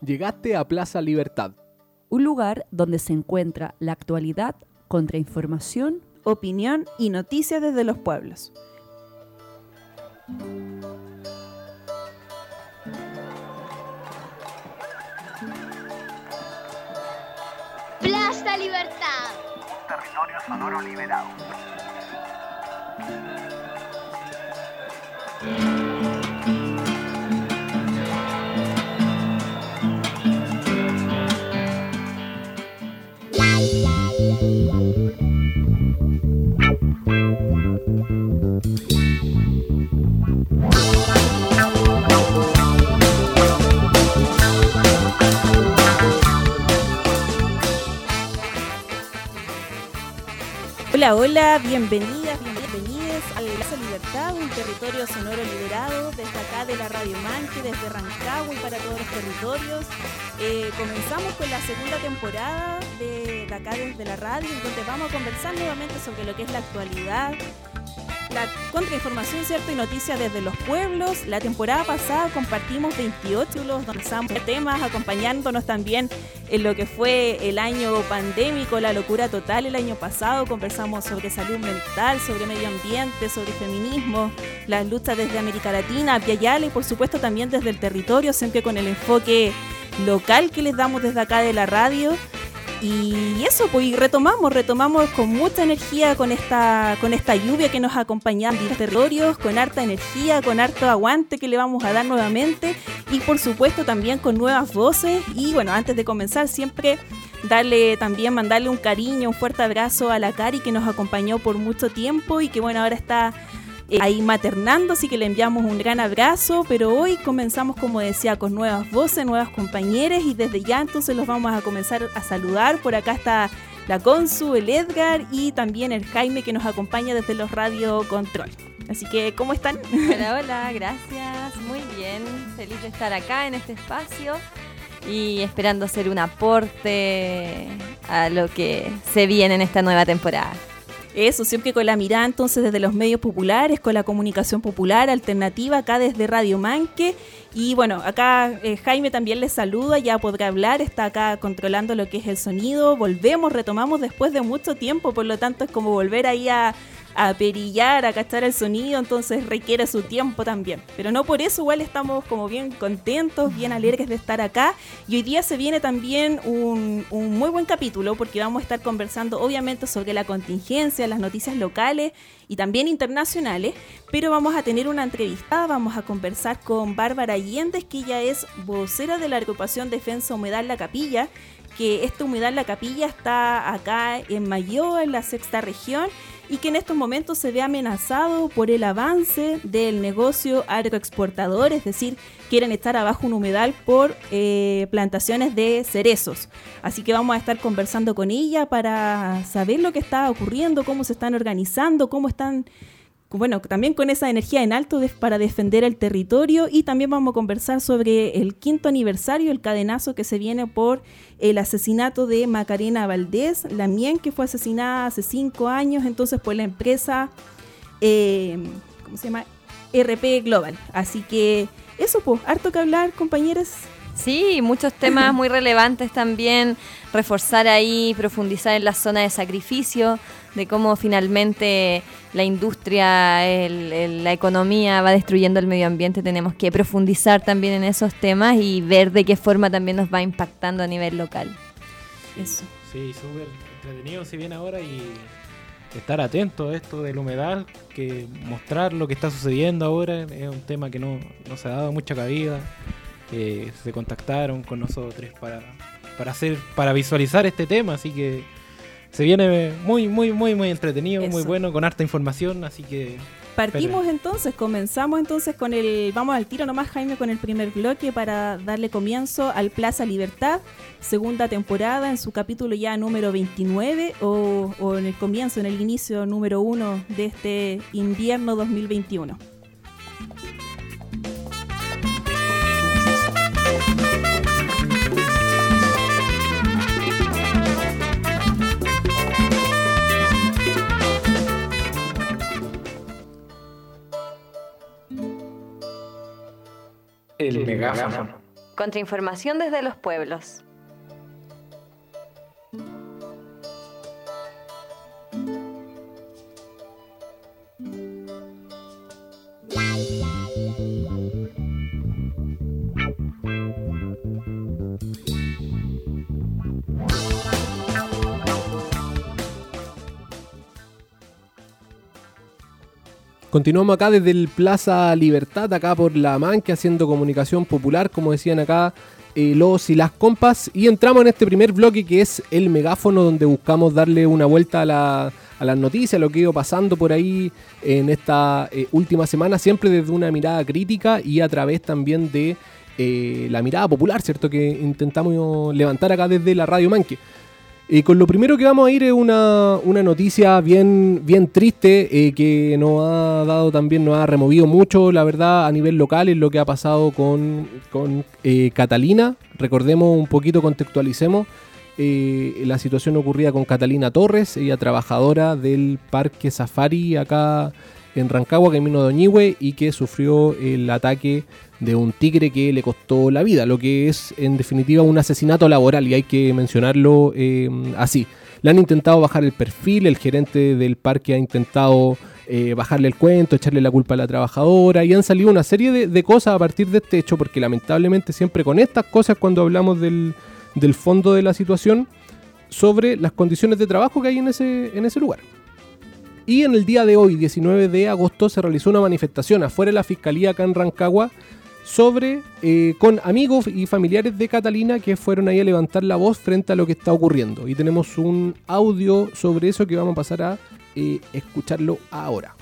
Llegaste a Plaza Libertad. Un lugar donde se encuentra la actualidad, contrainformación, opinión y noticias desde los pueblos. Plaza Libertad. Territorio sonoro liberado. Hola, hola, bienvenidas, bienvenidos a Plaza Libertad, un territorio sonoro liberado desde acá de la Radio Manque, desde Rancagua y para todos los territorios. Eh, comenzamos con la segunda temporada de, de acá desde la radio, en donde vamos a conversar nuevamente sobre lo que es la actualidad, la contrainformación, ¿cierto? Y noticias desde los pueblos. La temporada pasada compartimos 28 los donde temas, acompañándonos también en lo que fue el año pandémico, la locura total el año pasado. Conversamos sobre salud mental, sobre medio ambiente, sobre feminismo, las luchas desde América Latina, Piayala y por supuesto también desde el territorio, siempre con el enfoque local que les damos desde acá de la radio. Y eso, pues retomamos, retomamos con mucha energía con esta, con esta lluvia que nos acompaña en territorios, con harta energía, con harto aguante que le vamos a dar nuevamente y por supuesto también con nuevas voces. Y bueno, antes de comenzar siempre darle también, mandarle un cariño, un fuerte abrazo a la Cari que nos acompañó por mucho tiempo y que bueno, ahora está eh, ahí maternando, así que le enviamos un gran abrazo, pero hoy comenzamos, como decía, con nuevas voces, nuevas compañeras y desde ya entonces los vamos a comenzar a saludar. Por acá está la Consu, el Edgar y también el Jaime que nos acompaña desde los Radio Control. Así que, ¿cómo están? Hola, hola, gracias. Muy bien, feliz de estar acá en este espacio y esperando hacer un aporte a lo que se viene en esta nueva temporada. Eso, siempre con la mirada entonces desde los medios populares, con la comunicación popular alternativa, acá desde Radio Manque. Y bueno, acá eh, Jaime también les saluda, ya podrá hablar, está acá controlando lo que es el sonido. Volvemos, retomamos después de mucho tiempo, por lo tanto es como volver ahí a, a perillar, a cachar el sonido, entonces requiere su tiempo también. Pero no por eso, igual estamos como bien contentos, bien alegres de estar acá. Y hoy día se viene también un, un muy buen capítulo porque vamos a estar conversando obviamente sobre la contingencia, las noticias locales y también internacionales, pero vamos a tener una entrevista, vamos a conversar con Bárbara Allende, que ella es vocera de la agrupación Defensa Humedad La Capilla, que esta Humedad La Capilla está acá en Mayo, en la sexta región, y que en estos momentos se ve amenazado por el avance del negocio agroexportador, es decir, quieren estar abajo un humedal por eh, plantaciones de cerezos. Así que vamos a estar conversando con ella para saber lo que está ocurriendo, cómo se están organizando, cómo están bueno, también con esa energía en alto para defender el territorio y también vamos a conversar sobre el quinto aniversario, el cadenazo que se viene por el asesinato de Macarena Valdés, la Mien, que fue asesinada hace cinco años, entonces por la empresa, eh, ¿cómo se llama? RP Global. Así que eso, pues, harto que hablar, compañeros. Sí, muchos temas muy relevantes también, reforzar ahí, profundizar en la zona de sacrificio, de cómo finalmente la industria, el, la economía va destruyendo el medio ambiente, tenemos que profundizar también en esos temas y ver de qué forma también nos va impactando a nivel local. Eso. Sí, súper entretenido si viene ahora y estar atento a esto del humedal, que mostrar lo que está sucediendo ahora es un tema que no, no se ha dado mucha cabida. Eh, se contactaron con nosotros para, para hacer, para visualizar este tema, así que se viene muy, muy, muy, muy entretenido, muy bueno, con harta información, así que... Partimos entonces, comenzamos entonces con el, vamos al tiro nomás Jaime con el primer bloque para darle comienzo al Plaza Libertad, segunda temporada en su capítulo ya número 29 o, o en el comienzo, en el inicio número 1 de este invierno 2021. El megáfono. Contrainformación desde los pueblos. Continuamos acá desde el Plaza Libertad, acá por La Manque, haciendo comunicación popular, como decían acá eh, los y las compas. Y entramos en este primer bloque que es el megáfono, donde buscamos darle una vuelta a, la, a las noticias, lo que ha ido pasando por ahí en esta eh, última semana, siempre desde una mirada crítica y a través también de eh, la mirada popular, ¿cierto? Que intentamos levantar acá desde la Radio Manque. Y con lo primero que vamos a ir es una, una noticia bien, bien triste eh, que nos ha dado también, nos ha removido mucho, la verdad, a nivel local, en lo que ha pasado con, con eh, Catalina. Recordemos un poquito, contextualicemos eh, la situación ocurrida con Catalina Torres, ella trabajadora del Parque Safari acá en Rancagua, camino de Oñihue, y que sufrió el ataque de un tigre que le costó la vida, lo que es en definitiva un asesinato laboral y hay que mencionarlo eh, así. Le han intentado bajar el perfil, el gerente del parque ha intentado eh, bajarle el cuento, echarle la culpa a la trabajadora y han salido una serie de, cosas a partir de este hecho, porque lamentablemente siempre con estas cosas cuando hablamos del, del fondo de la situación, sobre las condiciones de trabajo que hay en ese, en ese lugar. Y en el día de hoy, 19 de agosto, se realizó una manifestación afuera de la Fiscalía acá en Rancagua sobre eh, con amigos y familiares de Catalina que fueron ahí a levantar la voz frente a lo que está ocurriendo. Y tenemos un audio sobre eso que vamos a pasar a eh, escucharlo ahora.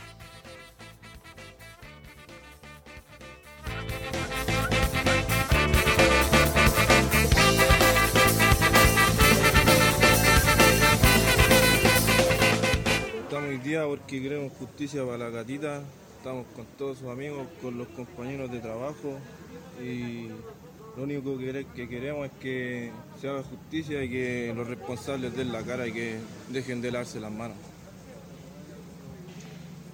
Estamos hoy día porque queremos justicia para la gatita estamos con todos sus amigos, con los compañeros de trabajo y lo único que, queremos es que se haga justicia y que los responsables den la cara y que dejen de darse las manos.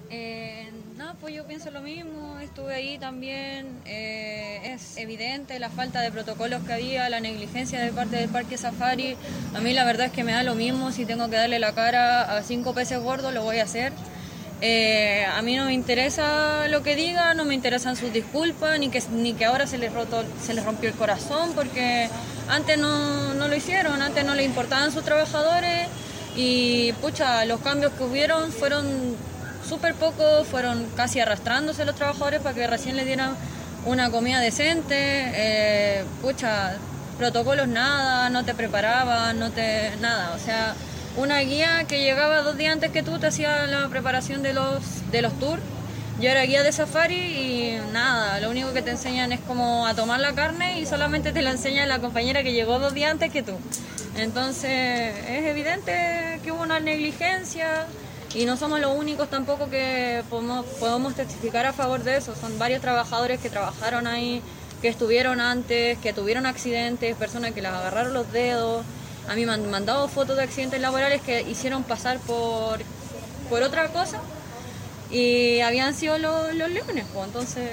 Eh, no, pues yo pienso lo mismo, estuve ahí también, eh, es evidente la falta de protocolos que había, la negligencia de parte del Parque Safari, a mí la verdad es que me da lo mismo, si tengo que darle la cara a cinco peces gordos lo voy a hacer. Eh, a mí no me interesa lo que diga, no me interesan sus disculpas, ni que, ni que ahora se les, roto, se les rompió el corazón, porque antes no, no lo hicieron, antes no le importaban sus trabajadores y pucha, los cambios que hubieron fueron súper pocos, fueron casi arrastrándose los trabajadores para que recién les dieran una comida decente, eh, pucha, protocolos nada, no te preparaban, no te, nada, o sea una guía que llegaba dos días antes que tú, te hacía la preparación de los, de los tours. Yo era guía de safari y nada, lo único que te enseñan es como a tomar la carne y solamente te la enseña la compañera que llegó dos días antes que tú. Entonces es evidente que hubo una negligencia y no somos los únicos tampoco que podemos, podemos testificar a favor de eso. Son varios trabajadores que trabajaron ahí, que estuvieron antes, que tuvieron accidentes, personas que les agarraron los dedos. A mí me han mandado fotos de accidentes laborales que hicieron pasar por, por otra cosa y habían sido los, leones, pues entonces...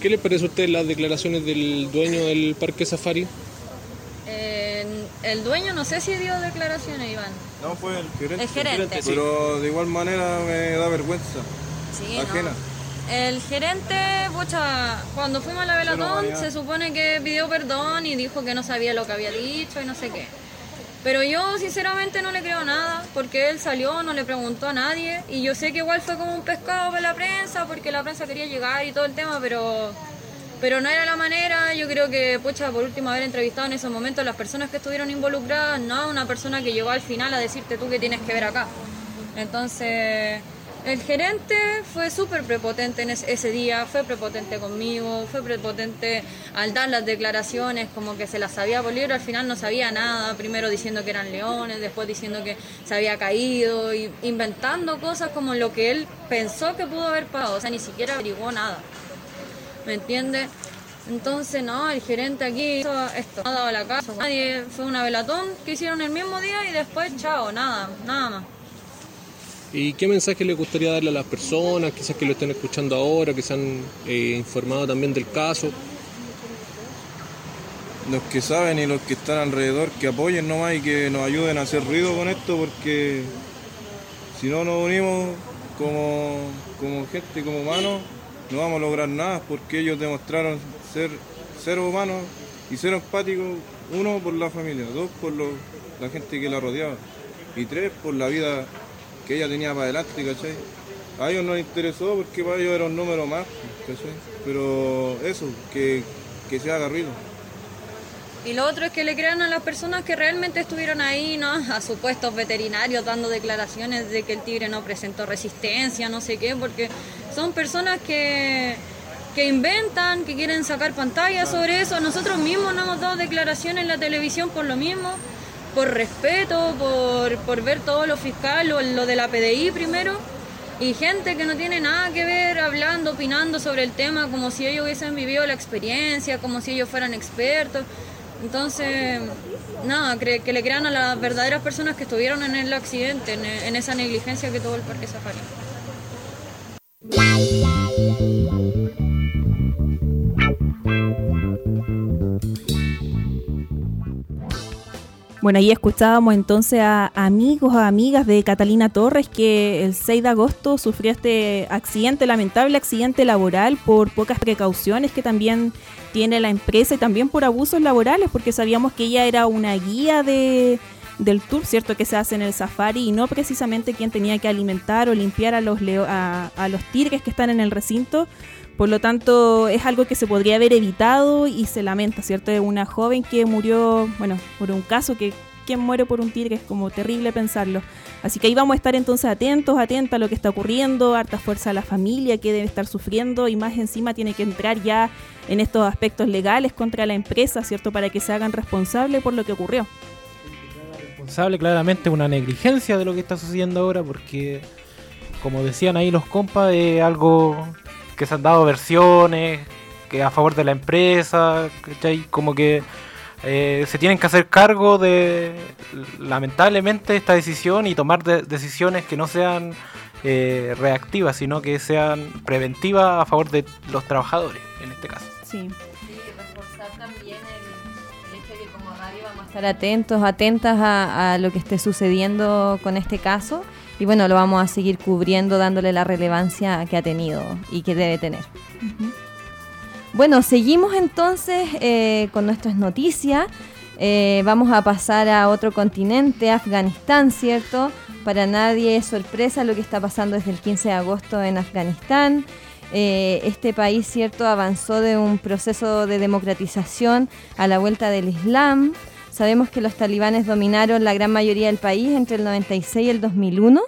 ¿Qué le parece a usted las declaraciones del dueño del parque Safari? el dueño no sé si dio declaraciones, Iván. No, fue el gerente. El gerente. Pero de igual manera me da vergüenza. Sí, ajena. El gerente, pucha, cuando fuimos a la velatón se supone que pidió perdón y dijo que no sabía lo que había dicho y no sé qué. Pero yo sinceramente no le creo nada, porque él salió, no le preguntó a nadie, y yo sé que igual fue como un pescado para la prensa, porque la prensa quería llegar y todo el tema, pero, pero no era la manera. Yo creo que, pucha, por último haber entrevistado en esos momentos las personas que estuvieron involucradas, no una persona que llegó al final a decirte tú que tienes que ver acá. Entonces, el gerente fue súper prepotente en ese, día, fue prepotente conmigo, fue prepotente al dar las declaraciones, como que se las sabía por libro, al final no sabía nada, primero diciendo que eran leones, después diciendo que se había caído, y inventando cosas como lo que él pensó que pudo haber pasado, o sea, ni siquiera averiguó nada. ¿Me entiende? Entonces, no, el gerente aquí hizo esto, no ha dado la casa, nadie, fue una velatón que hicieron el mismo día y después, chao, nada, nada más. ¿Y qué mensaje le gustaría darle a las personas, quizás que lo estén escuchando ahora, que se han eh, informado también del caso? los que saben y los que están alrededor que apoyen nomás y que nos ayuden a hacer ruido con esto porque si no nos unimos como, como gente, como humanos, no vamos a lograr nada porque ellos demostraron ser ser humanos y ser empáticos, uno por la familia, dos por la gente que la rodeaba y tres por la vida que ella tenía para adelante, ¿cachai? A ellos no les interesó porque para ellos era un número más, ¿cachai? Pero eso, que, que se haga ruido. Y lo otro es que le crean a las personas que realmente estuvieron ahí, ¿no? A supuestos veterinarios dando declaraciones de que el tigre no presentó resistencia, no sé qué, porque son personas que, que inventan, que quieren sacar pantalla sobre eso. Nosotros mismos no hemos dado declaraciones en la televisión por lo mismo, por respeto, por, por ver todo lo fiscal o lo de la PDI primero. Y gente que no tiene nada que ver hablando, opinando sobre el tema, como si ellos hubiesen vivido la experiencia, como si ellos fueran expertos. Entonces, nada, que le crean a las verdaderas personas que estuvieron en el accidente, en, esa negligencia que tuvo el Parque Safari. Bueno, ahí escuchábamos entonces a amigos, a amigas de Catalina Torres que el 6 de agosto sufrió este accidente, lamentable accidente laboral por pocas precauciones que también tiene la empresa y también por abusos laborales, porque sabíamos que ella era una guía de, del tour, ¿cierto? Que se hace en el safari y no precisamente quien tenía que alimentar o limpiar a los, a, a los tigres que están en el recinto. Por lo tanto, es algo que se podría haber evitado y se lamenta, ¿cierto? Es una joven que murió, bueno, por un caso que quien muere por un tigre es como terrible pensarlo. Así que ahí vamos a estar entonces atentos, atentos a lo que está ocurriendo, harta fuerza a la familia que debe estar sufriendo y más encima tiene que entrar ya en estos aspectos legales contra la empresa, ¿cierto? Para que se hagan responsables por lo que ocurrió. Responsable claramente una negligencia de lo que está sucediendo ahora porque, como decían ahí los compas, es algo que se han dado versiones que a favor de la empresa, Como que eh, se tienen que hacer cargo de, lamentablemente, esta decisión y tomar decisiones que no sean eh, reactivas, sino que sean preventivas a favor de los trabajadores, en este caso. Sí. reforzar también el, hecho de que como radio vamos a estar atentos, atentas a, a lo que esté sucediendo con este caso y bueno, lo vamos a seguir cubriendo dándole la relevancia que ha tenido y que debe tener. Bueno, seguimos entonces eh, con nuestras noticias. Eh, vamos a pasar a otro continente, Afganistán, ¿cierto? Para nadie es sorpresa lo que está pasando desde el 15 de agosto en Afganistán. Eh, este país, ¿cierto?, avanzó de un proceso de democratización a la vuelta del Islam. Sabemos que los talibanes dominaron la gran mayoría del país entre el 96 y el 2001,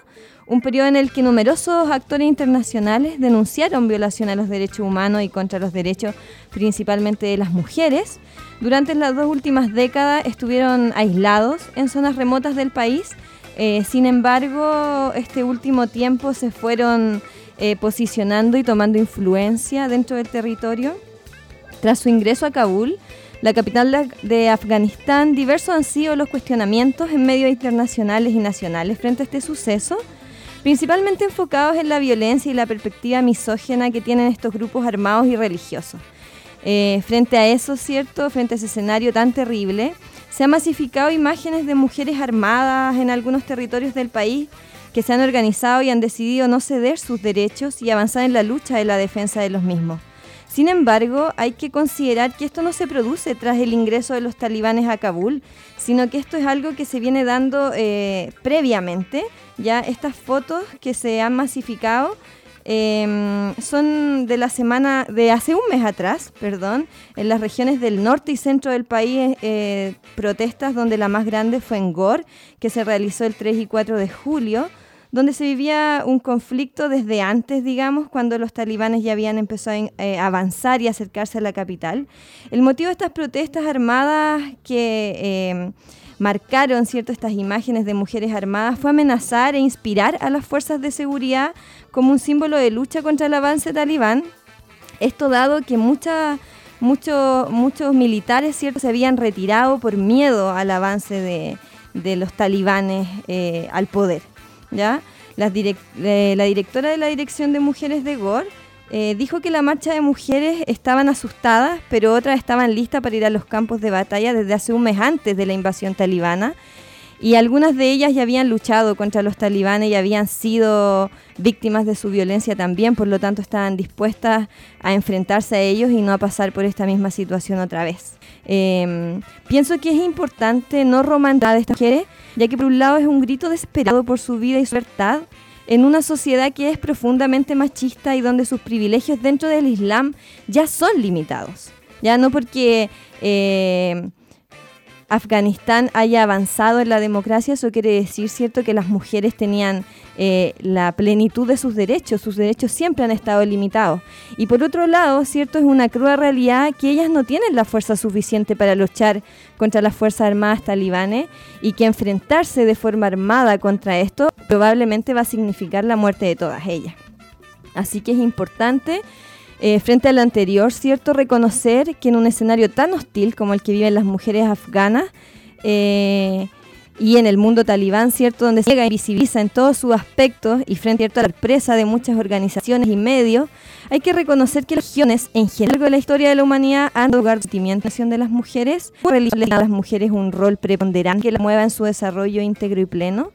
un periodo en el que numerosos actores internacionales denunciaron violación a los derechos humanos y contra los derechos principalmente de las mujeres. Durante las dos últimas décadas estuvieron aislados en zonas remotas del país. Eh, sin embargo, este último tiempo se fueron eh, posicionando y tomando influencia dentro del territorio. Tras su ingreso a Kabul, la capital de Afganistán, diversos han sido los cuestionamientos en medios internacionales y nacionales frente a este suceso, principalmente enfocados en la violencia y la perspectiva misógena que tienen estos grupos armados y religiosos. Eh, frente a eso, ¿cierto? Frente a ese escenario tan terrible, se han masificado imágenes de mujeres armadas en algunos territorios del país que se han organizado y han decidido no ceder sus derechos y avanzar en la lucha de la defensa de los mismos. Sin embargo, hay que considerar que esto no se produce tras el ingreso de los talibanes a Kabul, sino que esto es algo que se viene dando eh, previamente. Ya estas fotos que se han masificado em, son de la semana de hace un mes atrás, perdón, en las regiones del norte y centro del país, eh, protestas donde la más grande fue en Gor, que se realizó el 3 y 4 de julio donde se vivía un conflicto desde antes, digamos, cuando los talibanes ya habían empezado a eh, avanzar y acercarse a la capital. El motivo de estas protestas armadas que eh, marcaron cierto estas imágenes de mujeres armadas fue amenazar e inspirar a las fuerzas de seguridad como un símbolo de lucha contra el avance talibán. Esto dado que muchos, muchos militares cierto, se habían retirado por miedo al avance de, los talibanes eh, al poder. ¿Ya? La, eh, la directora de la Dirección de Mujeres de GOR eh, dijo que la marcha de mujeres estaban asustadas, pero otras estaban listas para ir a los campos de batalla desde hace un mes antes de la invasión talibana. Y algunas de ellas ya habían luchado contra los talibanes y habían sido víctimas de su violencia también, por lo tanto estaban dispuestas a enfrentarse a ellos y no a pasar por esta misma situación otra vez. Em, pienso que es importante no romantizar a estas mujeres, ya que por un lado es un grito desesperado por su vida y su libertad, en una sociedad que es profundamente machista y donde sus privilegios dentro del Islam ya son limitados. Ya no porque eh, Afganistán haya avanzado en la democracia, eso quiere decir, ¿cierto?, que las mujeres tenían eh, la plenitud de sus derechos, sus derechos siempre han estado limitados. Y por otro lado, ¿cierto?, es una cruda realidad que ellas no tienen la fuerza suficiente para luchar contra las Fuerzas Armadas talibanes y que enfrentarse de forma armada contra esto probablemente va a significar la muerte de todas ellas. Así que es importante eh, frente a lo anterior, ¿cierto? Reconocer que en un escenario tan hostil como el que viven las mujeres afganas eh, y en el mundo talibán, ¿cierto? Donde se llega y visibiliza en todos sus aspectos y frente a la sorpresa de muchas organizaciones y medios, hay que reconocer que las regiones en general de la historia de la humanidad han dado lugar a de las mujeres, a las mujeres un rol preponderante que la mueva en su desarrollo íntegro y pleno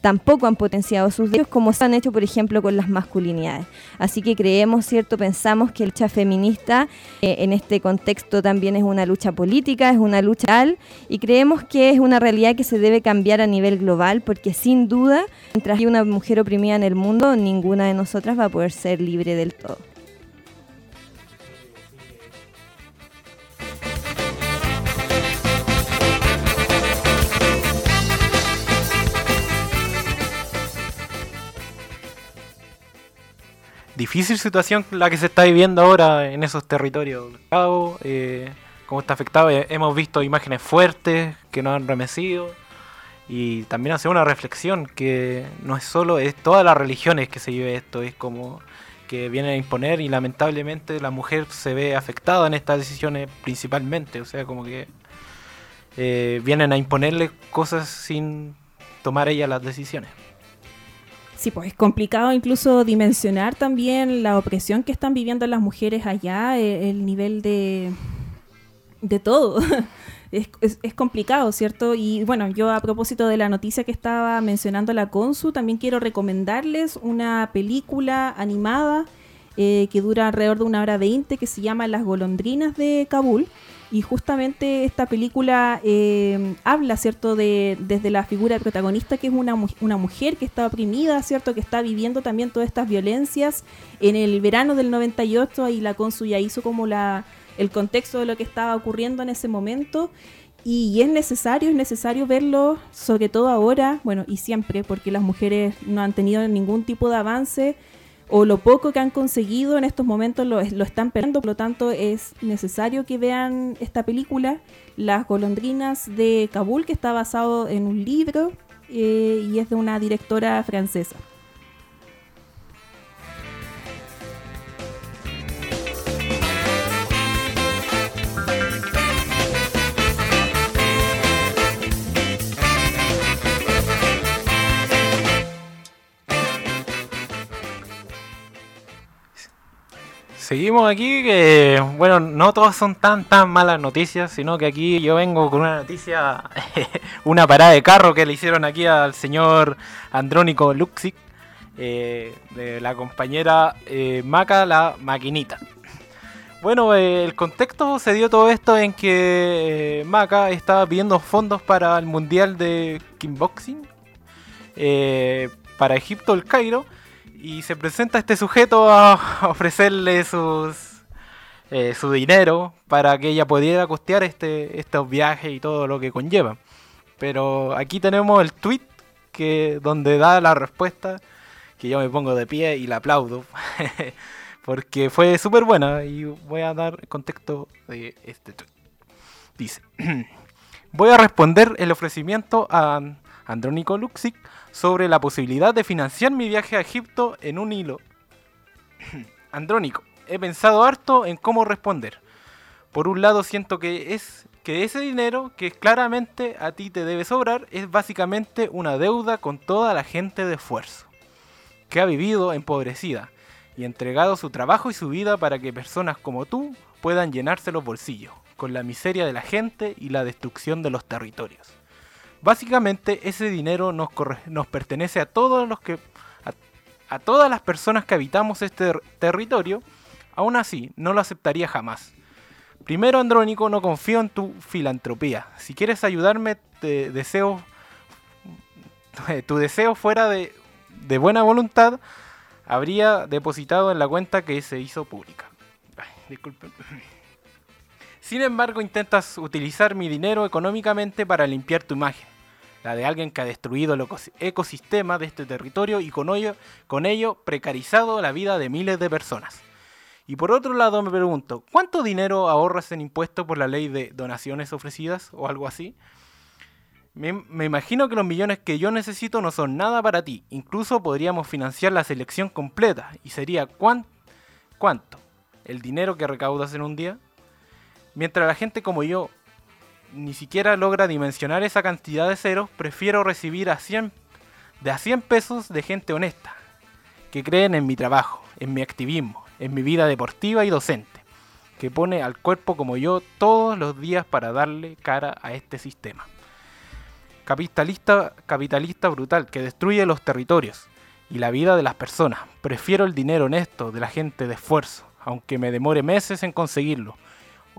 tampoco han potenciado sus derechos como se han hecho, por ejemplo, con las masculinidades. Así que creemos, ¿cierto? Pensamos que la lucha feminista eh, en este contexto también es una lucha política, es una lucha real y creemos que es una realidad que se debe cambiar a nivel global porque sin duda, mientras hay una mujer oprimida en el mundo, ninguna de nosotras va a poder ser libre del todo. Difícil situación la que se está viviendo ahora en esos territorios. Eh, cómo está afectado. Eh, hemos visto imágenes fuertes que nos han remecido. Y también hace una reflexión que no es solo, es todas las religiones que se vive esto, es como que vienen a imponer y lamentablemente la mujer se ve afectada en estas decisiones principalmente, o sea, como que eh, vienen a imponerle cosas sin tomar ella las decisiones. Sí, pues es complicado incluso dimensionar también la opresión que están viviendo las mujeres allá, eh, el, nivel de, de todo. Es, es, complicado, ¿cierto? Y bueno, yo a propósito de la noticia que estaba mencionando la Consu, también quiero recomendarles una película animada eh, que dura alrededor de una hora veinte que se llama Las golondrinas de Kabul y justamente esta película eh, habla, ¿cierto?, de, desde la figura del protagonista, que es una, una mujer que está oprimida, ¿cierto?, que está viviendo también todas estas violencias. En el verano del 98, ahí la Consu ya hizo como la, el contexto de lo que estaba ocurriendo en ese momento. Y es necesario, es necesario verlo, sobre todo ahora, bueno, y siempre, porque las mujeres no han tenido ningún tipo de avance o lo poco que han conseguido en estos momentos lo, están perdiendo, por lo tanto es necesario que vean esta película, Las golondrinas de Kabul, que está basado en un libro eh, y es de una directora francesa. Seguimos aquí que, bueno, no todas son tan, tan malas noticias, sino que aquí yo vengo con una noticia, una parada de carro que le hicieron aquí al señor Andrónico Luxic, eh, de la compañera eh, Maca la Maquinita. Bueno, eh, el contexto se dio todo esto en que Maca estaba pidiendo fondos para el Mundial de Kickboxing para Egipto, el Cairo, y se presenta este sujeto a ofrecerle sus, eh, su dinero para que ella pudiera costear este, estos viajes y todo lo que conlleva. Pero aquí tenemos el tweet que, donde da la respuesta, que yo me pongo de pie y la aplaudo, porque fue súper buena y voy a dar contexto de este tweet. Dice, voy a responder el ofrecimiento a Andrónico Luxic sobre la posibilidad de financiar mi viaje a Egipto en un hilo. Andrónico, he pensado harto en cómo responder. Por un lado siento que es que ese dinero que claramente a ti te debe sobrar es básicamente una deuda con toda la gente de esfuerzo, que ha vivido empobrecida y entregado su trabajo y su vida para que personas como tú puedan llenarse los bolsillos, con la miseria de la gente y la destrucción de los territorios. Básicamente ese dinero nos, nos pertenece a todos los que a, todas las personas que habitamos este territorio, aún así no lo aceptaría jamás. Primero, Andrónico, no confío en tu filantropía. Si quieres ayudarme, te deseo tu deseo fuera de, de buena voluntad habría depositado en la cuenta que se hizo pública. disculpen. Sin embargo, intentas utilizar mi dinero económicamente para limpiar tu imagen, la de alguien que ha destruido el ecosistema de este territorio y con ello, con ello precarizado la vida de miles de personas. Y por otro lado me pregunto, ¿cuánto dinero ahorras en impuestos por la ley de donaciones ofrecidas o algo así? Me, imagino que los millones que yo necesito no son nada para ti. Incluso podríamos financiar la selección completa. ¿Y sería cuánto? ¿El dinero que recaudas en un día? Mientras la gente como yo ni siquiera logra dimensionar esa cantidad de ceros, prefiero recibir a 100, de a 100 pesos de gente honesta, que creen en mi trabajo, en mi activismo, en mi vida deportiva y docente, que pone al cuerpo como yo todos los días para darle cara a este sistema capitalista, capitalista brutal que destruye los territorios y la vida de las personas. Prefiero el dinero honesto de la gente de esfuerzo, aunque me demore meses en conseguirlo,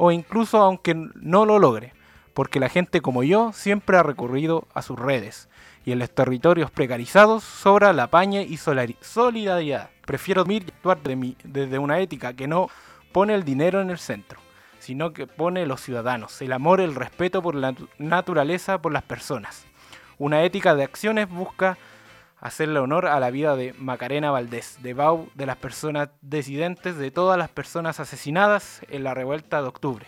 o incluso aunque no lo logre, porque la gente como yo siempre ha recurrido a sus redes, y en los territorios precarizados sobra la paña y solidaridad. Prefiero actuar de desde una ética que no pone el dinero en el centro sino que pone los ciudadanos, el amor, el respeto por la naturaleza, por las personas. Una ética de acciones busca hacerle honor a la vida de Macarena Valdés, de Bau, de las personas disidentes, de todas las personas asesinadas en la revuelta de octubre,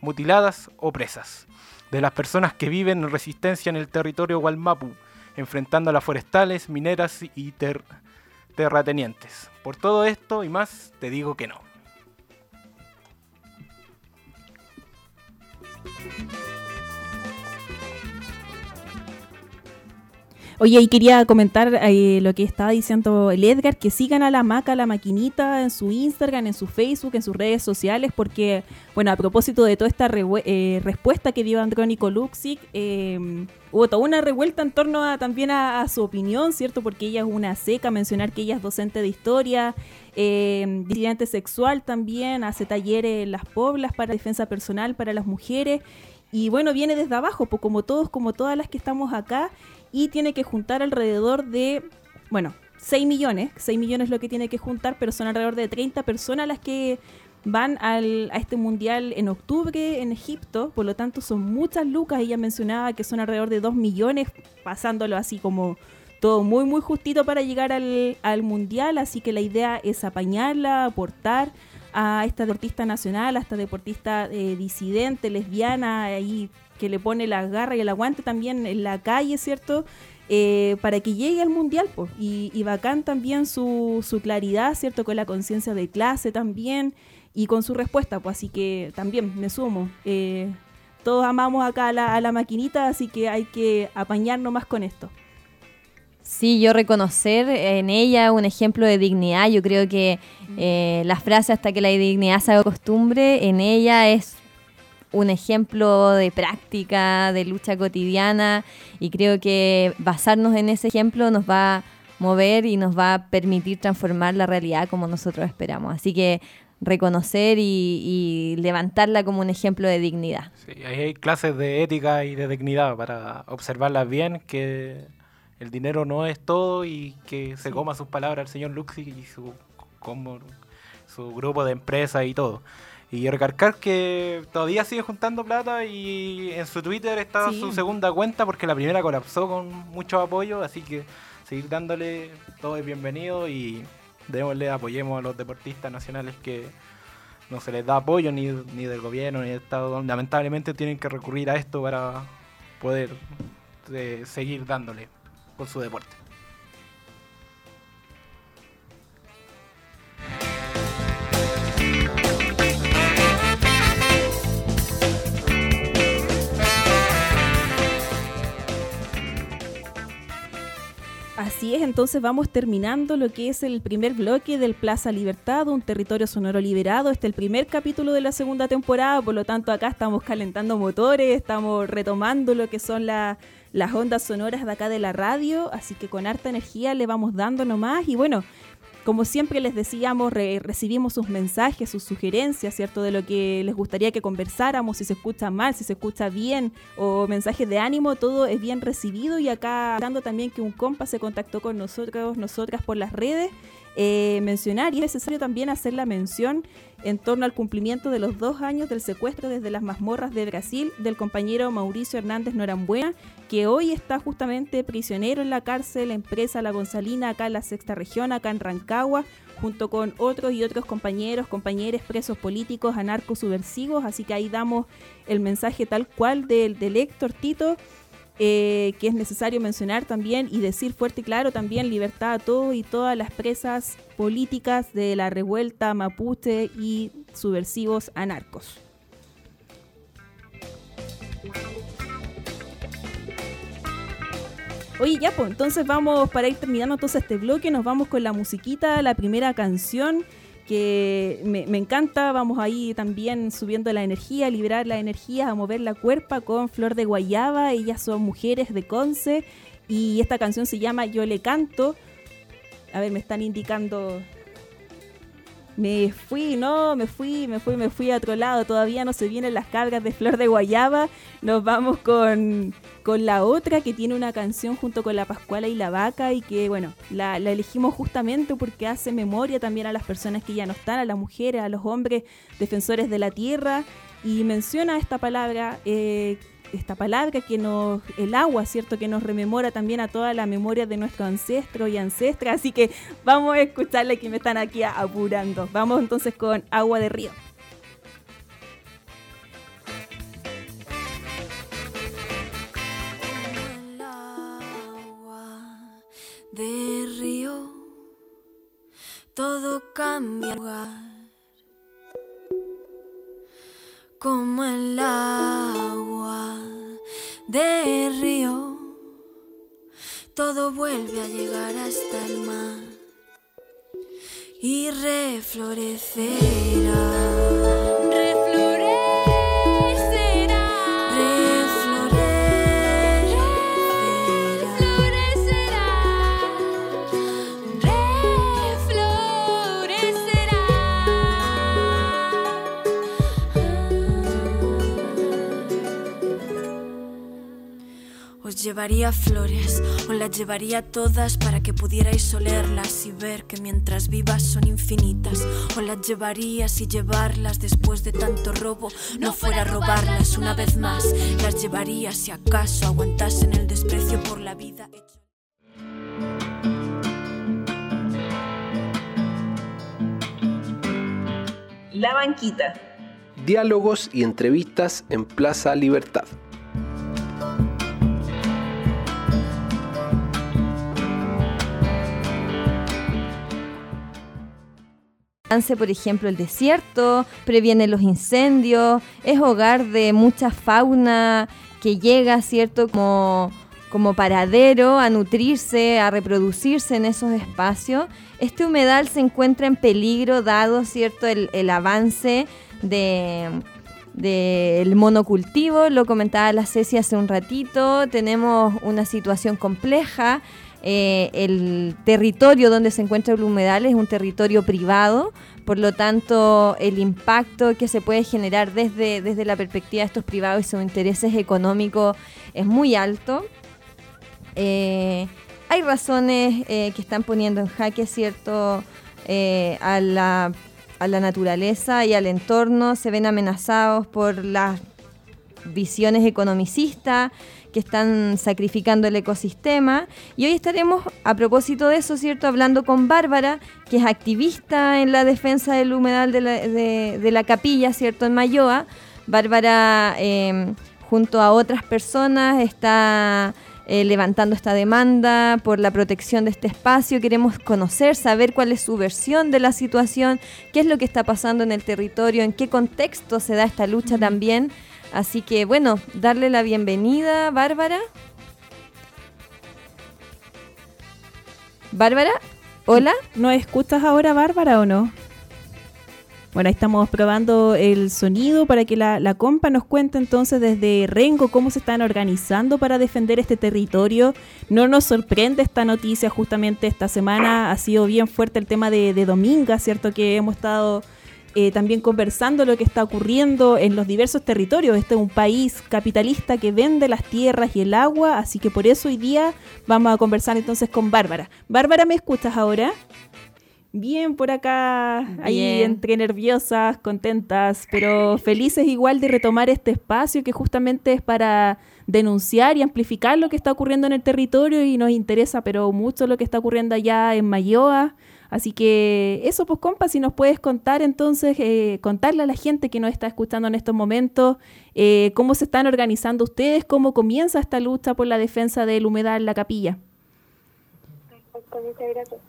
mutiladas o presas, de las personas que viven en resistencia en el territorio Gualmapu, enfrentando a las forestales, mineras y terratenientes. Por todo esto y más, te digo que no. Oye, y quería comentar eh, lo que estaba diciendo el Edgar, que sigan a la maca, la maquinita en su Instagram, en su Facebook, en sus redes sociales, porque, bueno, a propósito de toda esta eh, respuesta que dio Andrónico Luxic, em, hubo toda una revuelta en torno a, también a, su opinión, ¿cierto? Porque ella es una seca, mencionar que ella es docente de historia, eh, disidente sexual también, hace talleres en las poblas para defensa personal para las mujeres. Y bueno, viene desde abajo, pues como todos, como todas las que estamos acá, y tiene que juntar alrededor de, bueno, 6 millones, 6 millones es lo que tiene que juntar, pero son alrededor de 30 personas las que van al, a este mundial en octubre en Egipto, por lo tanto son muchas lucas, ella mencionaba que son alrededor de 2 millones, pasándolo así como todo muy muy justito para llegar al, al mundial, así que la idea es apañarla, aportar a esta deportista nacional, a esta deportista eh, disidente, lesbiana, ahí que le pone la garra y el aguante también en la calle, ¿cierto? Eh, para que llegue al mundial, pues. Y, bacán también su, su claridad, ¿cierto? Con la conciencia de clase también y con su respuesta, pues. Así que también me sumo. Eh, todos amamos acá a la, a la maquinita, así que hay que apañarnos más con esto. Sí, yo reconocer en ella un ejemplo de dignidad. Yo creo que eh, la frase hasta que la dignidad se haga costumbre, en ella es un ejemplo de práctica, de lucha cotidiana y creo que basarnos en ese ejemplo nos va a mover y nos va a permitir transformar la realidad como nosotros esperamos. Así que reconocer y, levantarla como un ejemplo de dignidad. Sí, ahí hay clases de ética y de dignidad para observarlas bien, que el dinero no es todo y que se coma sus palabras el señor Luxi y su, como, su grupo de empresas y todo. Y recargar que todavía sigue juntando plata y en su Twitter está su segunda cuenta porque la primera colapsó con mucho apoyo, así que seguir dándole todo es bienvenido y démosle, apoyemos a los deportistas nacionales que no se les da apoyo ni, ni del gobierno ni del Estado. Lamentablemente tienen que recurrir a esto para poder eh, seguir dándole con su deporte. Así es, entonces vamos terminando lo que es el primer bloque del Plaza Libertad, un territorio sonoro liberado. Este es el primer capítulo de la segunda temporada, por lo tanto acá estamos calentando motores, estamos retomando lo que son las ondas sonoras de acá de la radio, así que con harta energía le vamos dando nomás y bueno, como siempre les decíamos, recibimos sus mensajes, sus sugerencias, ¿cierto? De lo que les gustaría que conversáramos, si se escucha mal, si se escucha bien, o mensajes de ánimo, todo es bien recibido. Y acá, hablando también que un compa se contactó con nosotros, nosotras por las redes, eh, mencionar y es necesario también hacer la mención en torno al cumplimiento de los dos años del secuestro desde las mazmorras de Brasil del compañero Mauricio Hernández Norambuena, que hoy está justamente prisionero en la cárcel empresa La Gonzalina, acá en la sexta región, acá en Rancagua, junto con otros y otros compañeros, compañeros presos políticos, anarcos subversivos, así que ahí damos el mensaje tal cual del, del Héctor Tito eh, que es necesario mencionar también y decir fuerte y claro también libertad a todos y todas las presas políticas de la revuelta mapuche y subversivos anarcos. Oye, ya pues, entonces vamos para ir terminando entonces este bloque, nos vamos con la musiquita, la primera canción que me, encanta. Vamos ahí también subiendo la energía, liberar la energía, a mover la cuerpa con Flor de Guayaba. Ellas son mujeres de Conce y esta canción se llama Yo le canto. A ver, me están indicando me fui, no, me fui, me fui, me fui a otro lado. Todavía no se vienen las cargas de Flor de Guayaba. Nos vamos con, con la otra que tiene una canción junto con la Pascuala y la Vaca y que, bueno, la, elegimos justamente porque hace memoria también a las personas que ya no están, a las mujeres, a los hombres defensores de la tierra. Y menciona esta palabra eh, esta palabra que nos, el agua, ¿cierto? Que nos rememora también a toda la memoria de nuestros ancestros y ancestras. Así que vamos a escucharle que me están aquí apurando. Vamos entonces con agua de río. de río, todo cambia como el agua todo vuelve a llegar hasta el mar y reflorecerá. Llevaría flores, os las llevaría todas para que pudierais olerlas y ver que mientras vivas son infinitas. Os las llevarías y llevarlas después de tanto robo, no fuera robarlas una vez más. Las llevaría si acaso aguantasen el desprecio por la vida. La banquita. Diálogos y entrevistas en Plaza Libertad. Por ejemplo, el desierto, previene los incendios, es hogar de mucha fauna que llega, ¿cierto?, como, como paradero a nutrirse, a reproducirse en esos espacios. Este humedal se encuentra en peligro dado, ¿cierto?, el, el avance de del monocultivo, lo comentaba la Ceci hace un ratito, tenemos una situación compleja eh, el territorio donde se encuentra el humedal es un territorio privado, por lo tanto el impacto que se puede generar desde, desde la perspectiva de estos privados y sus intereses económicos es muy alto. Eh, hay razones eh, que están poniendo en jaque, ¿cierto?, a, la, a la naturaleza y al entorno, se ven amenazados por las visiones economicistas que están sacrificando el ecosistema. Y hoy estaremos, a propósito de eso, ¿cierto?, hablando con Bárbara, que es activista en la defensa del humedal de la, capilla, ¿cierto?, en Mayoa. Bárbara, em, junto a otras personas, está... Eh, levantando esta demanda por la protección de este espacio. Queremos conocer, saber cuál es su versión de la situación, qué es lo que está pasando en el territorio, en qué contexto se da esta lucha también. Así que bueno, darle la bienvenida, Bárbara. Bárbara, hola. ¿No escuchas ahora, Bárbara, o no? Bueno, ahí estamos probando el sonido para que la, la, compa nos cuente entonces desde Rengo cómo se están organizando para defender este territorio. No nos sorprende esta noticia, justamente esta semana ha sido bien fuerte el tema de, de Dominga, ¿cierto? Que hemos estado eh, también conversando lo que está ocurriendo en los diversos territorios. Este es un país capitalista que vende las tierras y el agua, así que por eso hoy día vamos a conversar entonces con Bárbara. Bárbara, ¿me escuchas ahora? Bien por acá, ahí entre nerviosas, contentas, pero felices igual de retomar este espacio que justamente es para denunciar y amplificar lo que está ocurriendo en el territorio y nos interesa pero mucho lo que está ocurriendo allá en Mayoa. Así que eso, pues compa, si nos puedes contar entonces, eh, contarle a la gente que nos está escuchando en estos momentos, eh, cómo se están organizando ustedes, cómo comienza esta lucha por la defensa del humedal en la capilla. Perfecto, gracias.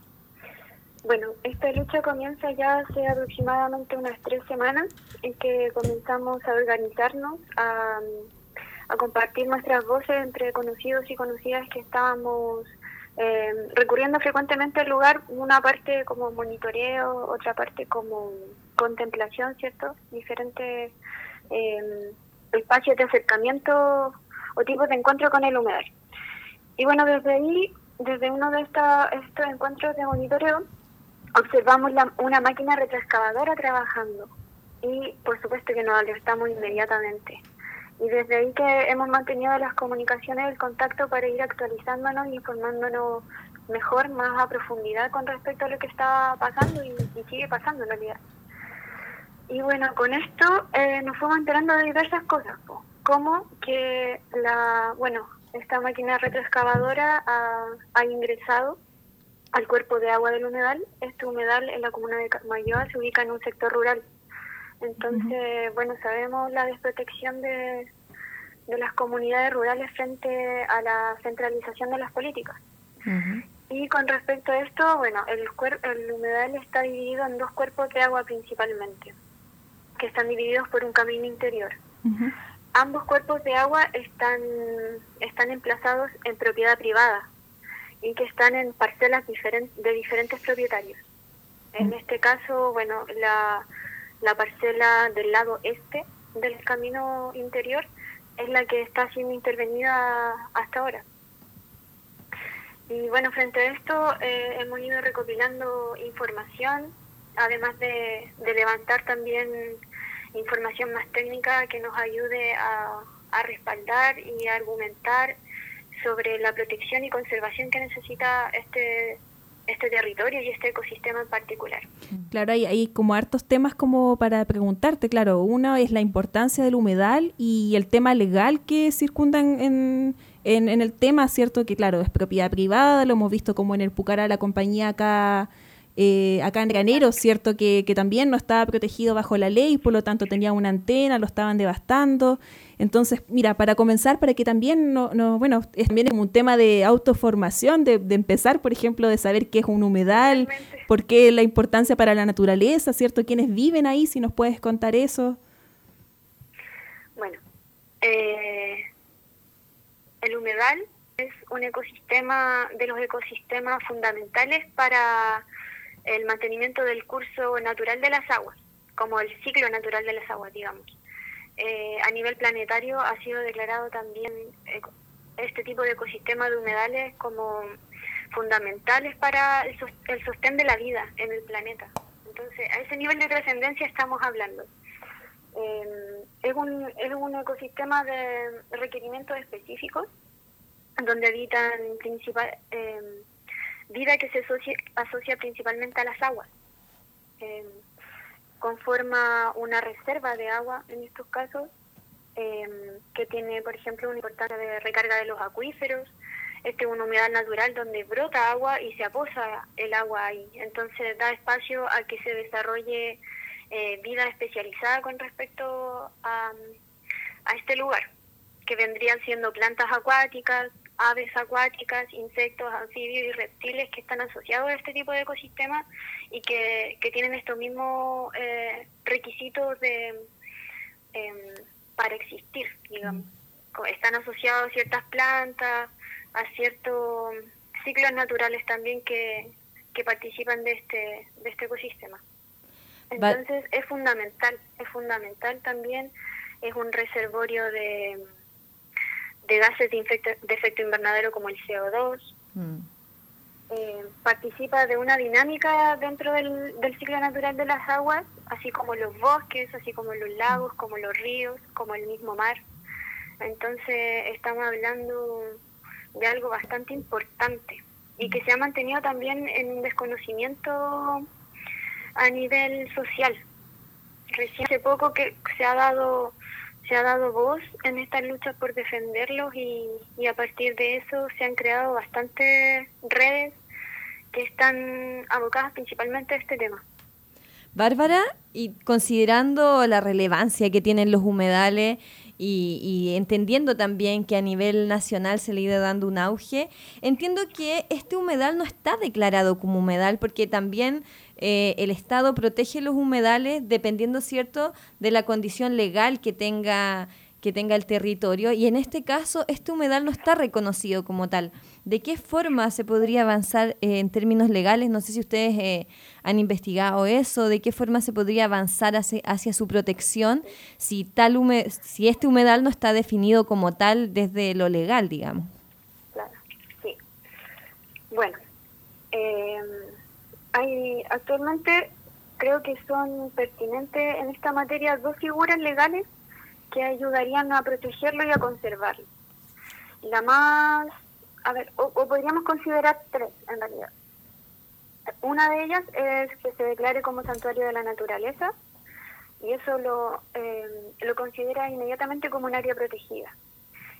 Bueno, esta lucha comienza ya hace aproximadamente unas tres semanas en que comenzamos a organizarnos, a, compartir nuestras voces entre conocidos y conocidas que estábamos eh, recurriendo frecuentemente al lugar, una parte como monitoreo, otra parte como contemplación, ¿cierto? Diferentes eh, espacios de acercamiento o tipos de encuentro con el humedal. Y bueno, desde ahí, desde uno de estos encuentros de monitoreo, observamos una máquina retroexcavadora trabajando y por supuesto que nos alertamos inmediatamente. Y desde ahí que hemos mantenido las comunicaciones, el contacto para ir actualizándonos y informándonos mejor, más a profundidad con respecto a lo que está pasando y, sigue pasando en realidad. Y bueno, con esto eh, nos fuimos enterando de diversas cosas, como que la, bueno, esta máquina retroexcavadora ha, ha ingresado al cuerpo de agua del humedal. Este humedal en la comuna de Mayoa se ubica en un sector rural. Entonces, bueno, sabemos la desprotección de, de las comunidades rurales frente a la centralización de las políticas. Y con respecto a esto, bueno, el, el humedal está dividido en dos cuerpos de agua principalmente, que están divididos por un camino interior. Ambos cuerpos de agua están, están emplazados en propiedad privada, y que están en parcelas de diferentes propietarios. En este caso, bueno, la, la parcela del lado este del camino interior es la que está siendo intervenida hasta ahora. Y bueno, frente a esto eh, hemos ido recopilando información, además de, levantar también información más técnica que nos ayude a, a respaldar y a argumentar sobre la protección y conservación que necesita este este territorio y este ecosistema en particular. Claro, hay, hay como hartos temas como para preguntarte, claro, uno es la importancia del humedal y el tema legal que circundan en, en, en el tema, ¿cierto? Que claro, es propiedad privada, lo hemos visto como en el Pucará, la compañía acá eh, acá en Granero, ¿cierto? Que, que, también no estaba protegido bajo la ley, por lo tanto tenía una antena, lo estaban devastando. Entonces, mira, para comenzar, para que también, no, no bueno, es también como un tema de autoformación, de, de, empezar, por ejemplo, de saber qué es un humedal, por qué la importancia para la naturaleza, ¿cierto? ¿Quiénes viven ahí? Si nos puedes contar eso. Bueno, eh, el humedal es un ecosistema de los ecosistemas fundamentales para el mantenimiento del curso natural de las aguas, como el ciclo natural de las aguas, digamos. Eh, a nivel planetario ha sido declarado también eh, este tipo de ecosistema de humedales como fundamentales para el, sostén de la vida en el planeta. Entonces, a ese nivel de trascendencia estamos hablando. Eh, es, un, es un ecosistema de requerimientos específicos donde habitan principal, vida que se asocia, asocia principalmente a las aguas. Eh, conforma una reserva de agua en estos casos, eh, que tiene, por ejemplo, una importancia de recarga de los acuíferos. Este es una humedad natural donde brota agua y se aposa el agua ahí. Entonces da espacio a que se desarrolle eh, vida especializada con respecto a, a este lugar, que vendrían siendo plantas acuáticas, aves acuáticas, insectos, anfibios y reptiles que están asociados a este tipo de ecosistemas y que, tienen estos mismos eh, requisitos de em, para existir, digamos. Están asociados a ciertas plantas, a ciertos ciclos naturales también que, que participan de este, de este ecosistema. Entonces es fundamental, es fundamental también, es un reservorio de, de gases de, de efecto invernadero como el CO2. Mm. Eh, participa de una dinámica dentro del, del, ciclo natural de las aguas, así como los bosques, así como los lagos, como los ríos, como el mismo mar. Entonces estamos hablando de algo bastante importante y que se ha mantenido también en un desconocimiento a nivel social. Recién hace poco que se ha dado se ha dado voz en estas luchas por defenderlos y, y a partir de eso se han creado bastantes redes que están abocadas principalmente a este tema. Bárbara, y considerando la relevancia que tienen los humedales y, entendiendo también que a nivel nacional se le ha ido dando un auge, entiendo que este humedal no está declarado como humedal porque también eh, el Estado protege los humedales dependiendo, ¿cierto?, de la condición legal que tenga que tenga el territorio y en este caso este humedal no está reconocido como tal. ¿De qué forma se podría avanzar eh, en términos legales? No sé si ustedes eh, han investigado eso, de qué forma se podría avanzar hacia, su protección si, tal si este humedal no está definido como tal desde lo legal, digamos. Claro, sí. Bueno, em, hay actualmente creo que son pertinentes en esta materia dos figuras legales que ayudarían a protegerlo y a conservarlo. La más, a ver, o, podríamos considerar tres en realidad. Una de ellas es que se declare como santuario de la naturaleza y eso lo, eh, lo considera inmediatamente como un área protegida.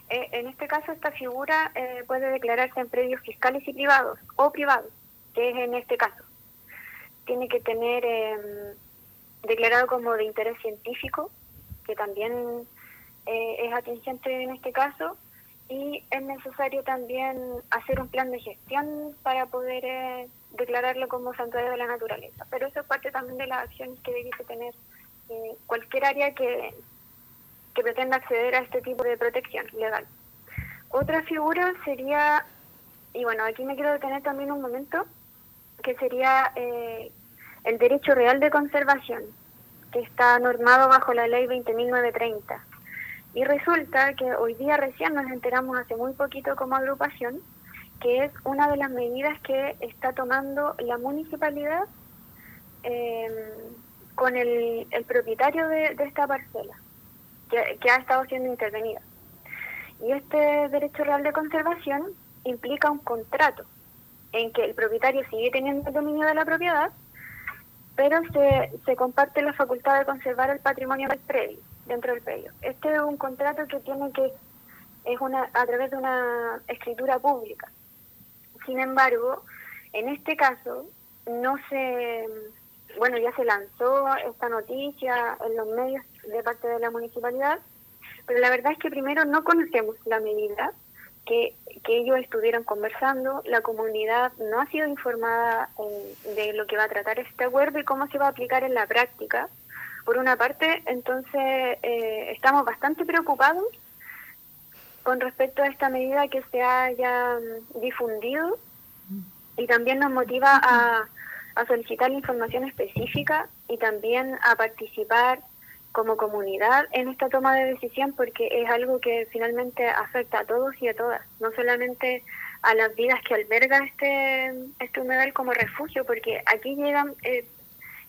Eh, en este caso, esta figura eh, puede declararse en predios fiscales y privados o privados, que es en este caso. Tiene que tener em, declarado como de interés científico que también eh, es atingente en este caso, y es necesario también hacer un plan de gestión para poder eh, declararlo como santuario de la naturaleza. Pero eso es parte también de las acciones que debe tener eh, cualquier área que, que pretenda acceder a este tipo de protección legal. Otra figura sería, y bueno, aquí me quiero detener también un momento, que sería el derecho real de conservación, que está normado bajo la ley 20.930. Y resulta que hoy día recién nos enteramos hace muy poquito como agrupación que es una de las medidas que está tomando la municipalidad em, con el, propietario de, esta parcela, que, que ha estado siendo intervenida. Y este derecho real de conservación implica un contrato en que el propietario sigue teniendo el dominio de la propiedad, pero se, se comparte la facultad de conservar el patrimonio del predio, dentro del predio. Este es un contrato que tiene que, es una, a través de una escritura pública. Sin embargo, en este caso, no se, bueno, ya se lanzó esta noticia en los medios de parte de la municipalidad, pero la verdad es que primero no conocemos la medida, que, que, ellos estuvieron conversando, la comunidad no ha sido informada eh, de lo que va a tratar este acuerdo y cómo se va a aplicar en la práctica. Por una parte, entonces eh, estamos bastante preocupados con respecto a esta medida que se haya mm, difundido y también nos motiva a, a solicitar información específica y también a participar como comunidad en esta toma de decisión porque es algo que finalmente afecta a todos y a todas, no solamente a las vidas que alberga este, este humedal como refugio, porque aquí llegan eh,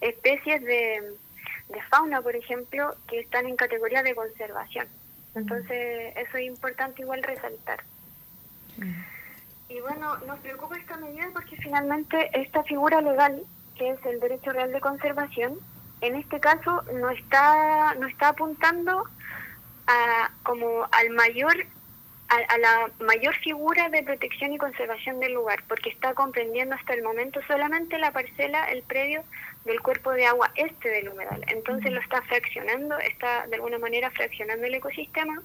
especies de, de fauna, por ejemplo, que están en categoría de conservación. Entonces, eso es importante igual resaltar. Y bueno, nos preocupa esta medida porque finalmente esta figura legal, que es el derecho real de conservación, en este caso no está, no está apuntando a, como al mayor a, la mayor figura de protección y conservación del lugar, porque está comprendiendo hasta el momento solamente la parcela, el predio del cuerpo de agua este del humedal. Entonces lo está fraccionando, está de alguna manera fraccionando el ecosistema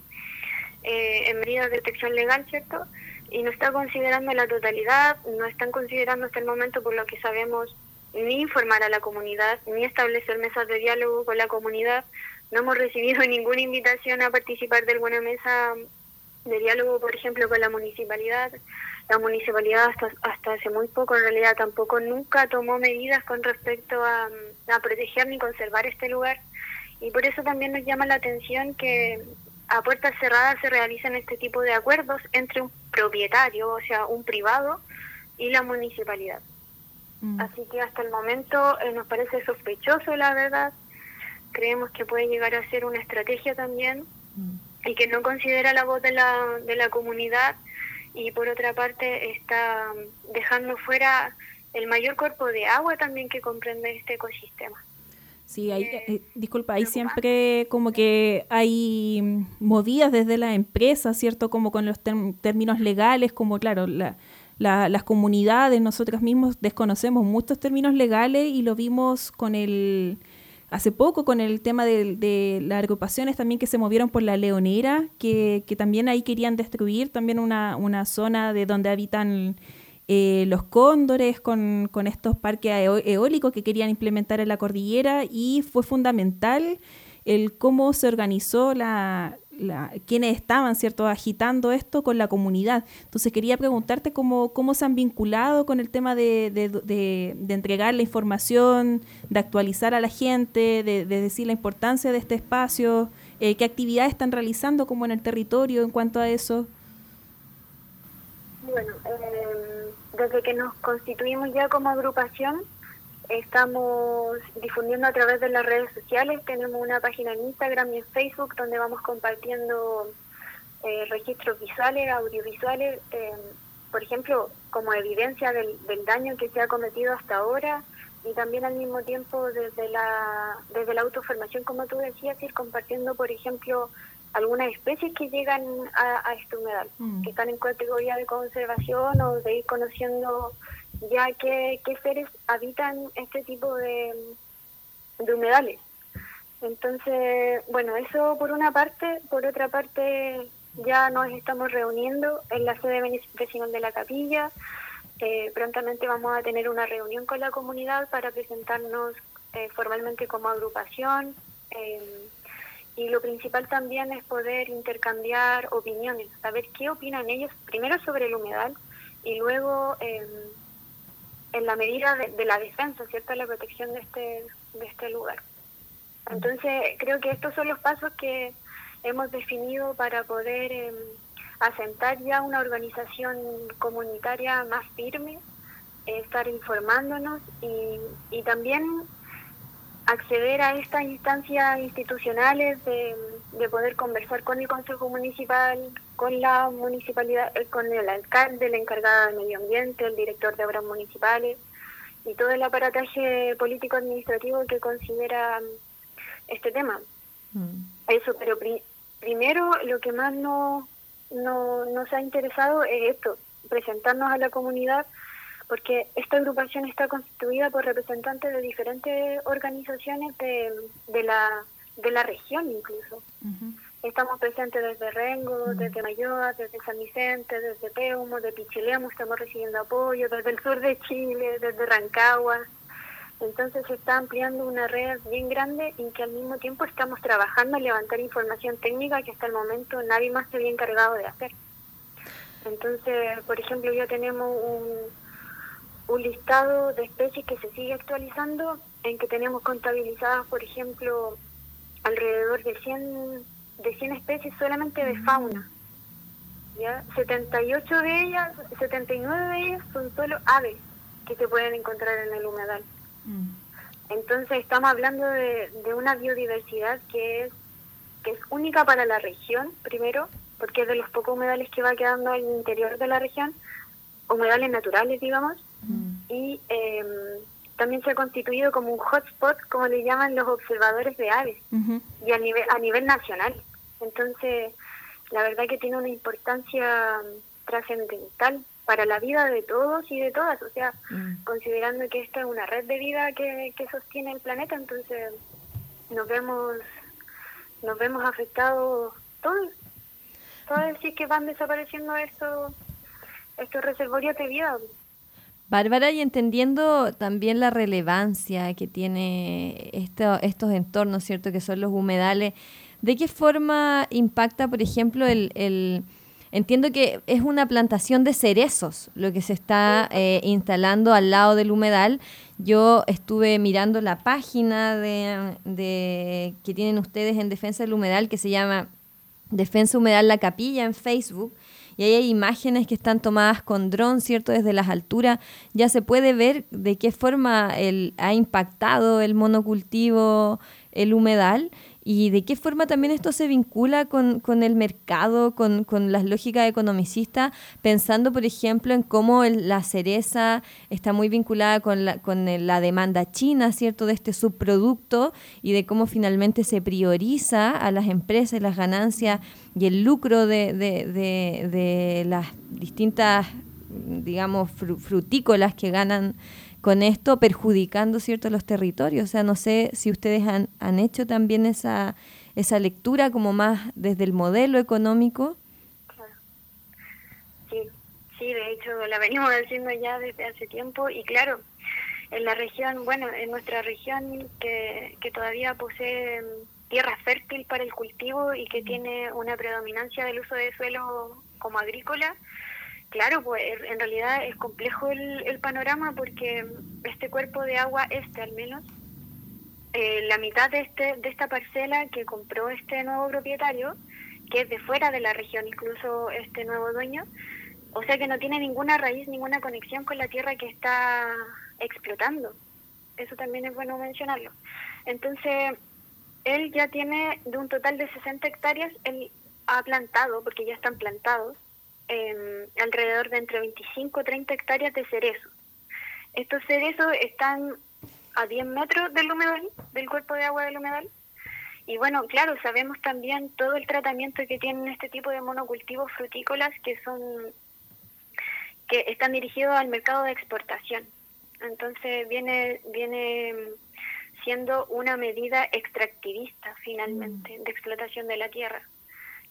eh, en medida de protección legal, ¿cierto? Y no está considerando la totalidad, no están considerando hasta el momento, por lo que sabemos, ni informar a la comunidad, ni establecer mesas de diálogo con la comunidad. No hemos recibido ninguna invitación a participar de alguna mesa de diálogo, por ejemplo, con la municipalidad. la municipalidad hasta, hasta hace muy poco, en realidad tampoco nunca tomó medidas con respecto a, a proteger ni conservar este lugar. Y por eso también nos llama la atención que a puertas cerradas se realizan este tipo de acuerdos entre un propietario, o sea, un privado, y la municipalidad. Mm. Así que hasta el momento eh, nos parece sospechoso, la verdad. Creemos que puede llegar a ser una estrategia también y que no considera la voz de la, de la comunidad y por otra parte está dejando fuera el mayor cuerpo de agua también que comprende este ecosistema. Sí, hay, eh, disculpa, hay siempre como que hay mm, movidas desde la empresa, ¿cierto? Como con los términos legales, como claro, la, la- las comunidades, nosotros mismos desconocemos muchos términos legales y lo vimos con el, hace poco con el tema de, de las agrupaciones también que se movieron por la Leonera, que, que también ahí querían destruir también una, una zona de donde habitan eh, los cóndores con, con estos parques eólicos que querían implementar en la cordillera y fue fundamental el cómo se organizó la, la- quienes estaban cierto agitando esto con la comunidad. Entonces quería preguntarte cómo, cómo se han vinculado con el tema de, de- de- de entregar la información, de actualizar a la gente, de, de decir la importancia de este espacio, eh, qué actividades están realizando como en el territorio en cuanto a eso. Bueno, eh, desde que nos constituimos ya como agrupación, estamos difundiendo a través de las redes sociales. Tenemos una página en Instagram y en Facebook donde vamos compartiendo eh, registros visuales, audiovisuales, eh, por ejemplo, como evidencia del, del daño que se ha cometido hasta ahora y también al mismo tiempo desde la, desde la autoformación, como tú decías, ir compartiendo, por ejemplo, algunas especies que llegan a, a este humedal, Mm. que están en categoría de conservación o de ir conociendo ya qué, qué seres habitan este tipo de, de humedales. Entonces, bueno, eso por una parte. Por otra parte, ya nos estamos reuniendo en la sede vecinal de la capilla. Eh, prontamente vamos a tener una reunión con la comunidad para presentarnos eh, formalmente como agrupación. eh, y lo principal también es poder intercambiar opiniones, saber qué opinan ellos, primero sobre el humedal y luego eh, en la medida de, de la defensa, ¿cierto? La protección de este, de este lugar. Entonces, creo que estos son los pasos que hemos definido para poder eh, asentar ya una organización comunitaria más firme, estar informándonos y, y también acceder a estas instancias institucionales de, de poder conversar con el Consejo Municipal, con la municipalidad, eh, con el alcalde, la encargada de medio ambiente, el director de obras municipales y todo el aparataje político-administrativo que considera mm, este tema. Eso, pero pri- primero lo que más no, no, nos ha interesado es esto, presentarnos a la comunidad, porque esta agrupación está constituida por representantes de diferentes organizaciones de, de, la, de la región incluso. Estamos presentes desde Rengo, desde Mayoa, desde San Vicente, desde Peumo, de Pichilemu, estamos recibiendo apoyo, desde el sur de Chile, desde Rancagua. Entonces se está ampliando una red bien grande y que al mismo tiempo estamos trabajando en levantar información técnica que hasta el momento nadie más se había encargado de hacer. Entonces, por ejemplo, ya tenemos un, un listado de especies que se sigue actualizando, en que tenemos contabilizadas, por ejemplo, alrededor de 100, de 100 especies solamente de fauna. ¿ya? 78 de ellas, 79 de ellas son solo aves que se pueden encontrar en el humedal. Entonces estamos hablando de, de una biodiversidad que es, que es única para la región, primero, porque es de los pocos humedales que va quedando al interior de la región, humedales naturales, digamos, y eh, también se ha constituido como un hotspot, como le llaman los observadores de aves, y a nivel, a nivel nacional. Entonces, la verdad que tiene una importancia mm, trascendental para la vida de todos y de todas, o sea, considerando que esta es una red de vida que, que sostiene el planeta, entonces nos vemos nos vemos afectados todos. Todos decir que van desapareciendo estos estos reservorios de vida. Bárbara, y entendiendo también la relevancia que tiene esto- estos entornos, ¿cierto? Que son los humedales, ¿de qué forma impacta, por ejemplo, el, el- entiendo que es una plantación de cerezos lo que se está eh, instalando al lado del humedal. Yo estuve mirando la página de, de, que tienen ustedes en Defensa del Humedal que se llama Defensa Humedal La Capilla en Facebook y ahí hay imágenes que están tomadas con dron, ¿cierto? Desde las alturas ya se puede ver de qué forma el, ha impactado el monocultivo, el humedal y de qué forma también esto se vincula con, el mercado, con, las lógicas economicistas, pensando, por ejemplo, en cómo la cereza está muy vinculada con la, con la demanda china, ¿cierto?, de este subproducto y de cómo finalmente se prioriza a las empresas las ganancias y el lucro de, de las distintas, digamos, frutícolas que ganan con esto perjudicando cierto los territorios. O sea, no sé si ustedes han, han hecho también esa, esa lectura como más desde el modelo económico. Sí, sí, de hecho la venimos haciendo ya desde hace tiempo y claro, en la región, bueno, en nuestra región que, que todavía posee tierra fértil para el cultivo y que tiene una predominancia del uso de suelo como agrícola, Claro, pues en realidad es complejo el, panorama porque este cuerpo de agua, este al menos, eh, la mitad de, este, de esta parcela que compró este nuevo propietario, que es de fuera de la región, incluso este nuevo dueño, o sea que no tiene ninguna raíz, ninguna conexión con la tierra que está explotando. Eso también es bueno mencionarlo. Entonces, él ya tiene de un total de 60 hectáreas, él ha plantado, porque ya están plantados, eh, alrededor de entre 25 y 30 hectáreas de cerezos. Estos cerezos están a 10 metros del humedal, del cuerpo de agua del humedal. Y bueno, claro, sabemos también todo el tratamiento que tienen este tipo de monocultivos frutícolas que son que están dirigidos al mercado de exportación. Entonces viene viene siendo una medida extractivista finalmente mm. de explotación de la tierra.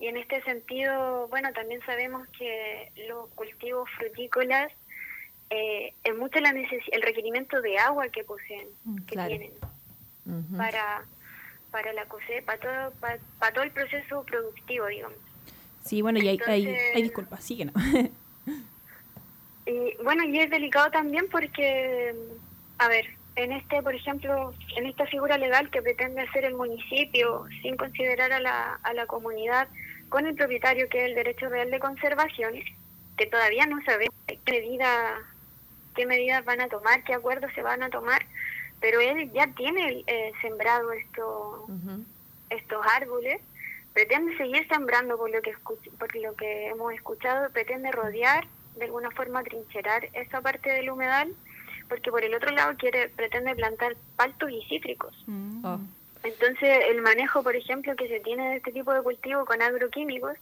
Y en este sentido, bueno, también sabemos que los cultivos frutícolas eh, es mucho la el requerimiento de agua que poseen, mm, que tienen para, para la cosecha, para todo, para, todo el proceso productivo, digamos. Sí, bueno, y hay, hay, hay disculpas, sí que no. y bueno, y es delicado también porque, a ver, en este, por ejemplo, en esta figura legal que pretende hacer el municipio sin considerar a la, a la comunidad, con el propietario que es el derecho real de conservación, que todavía no sabemos qué medidas qué medidas van a tomar, qué acuerdos se van a tomar, pero él ya tiene eh, sembrado esto, estos árboles, pretende seguir sembrando por lo que por lo que hemos escuchado, pretende rodear de alguna forma trincherar esa parte del humedal, porque por el otro lado quiere pretende plantar paltos y cítricos. Mm. Oh. Entonces, el manejo, por ejemplo, que se tiene de este tipo de cultivo con agroquímicos,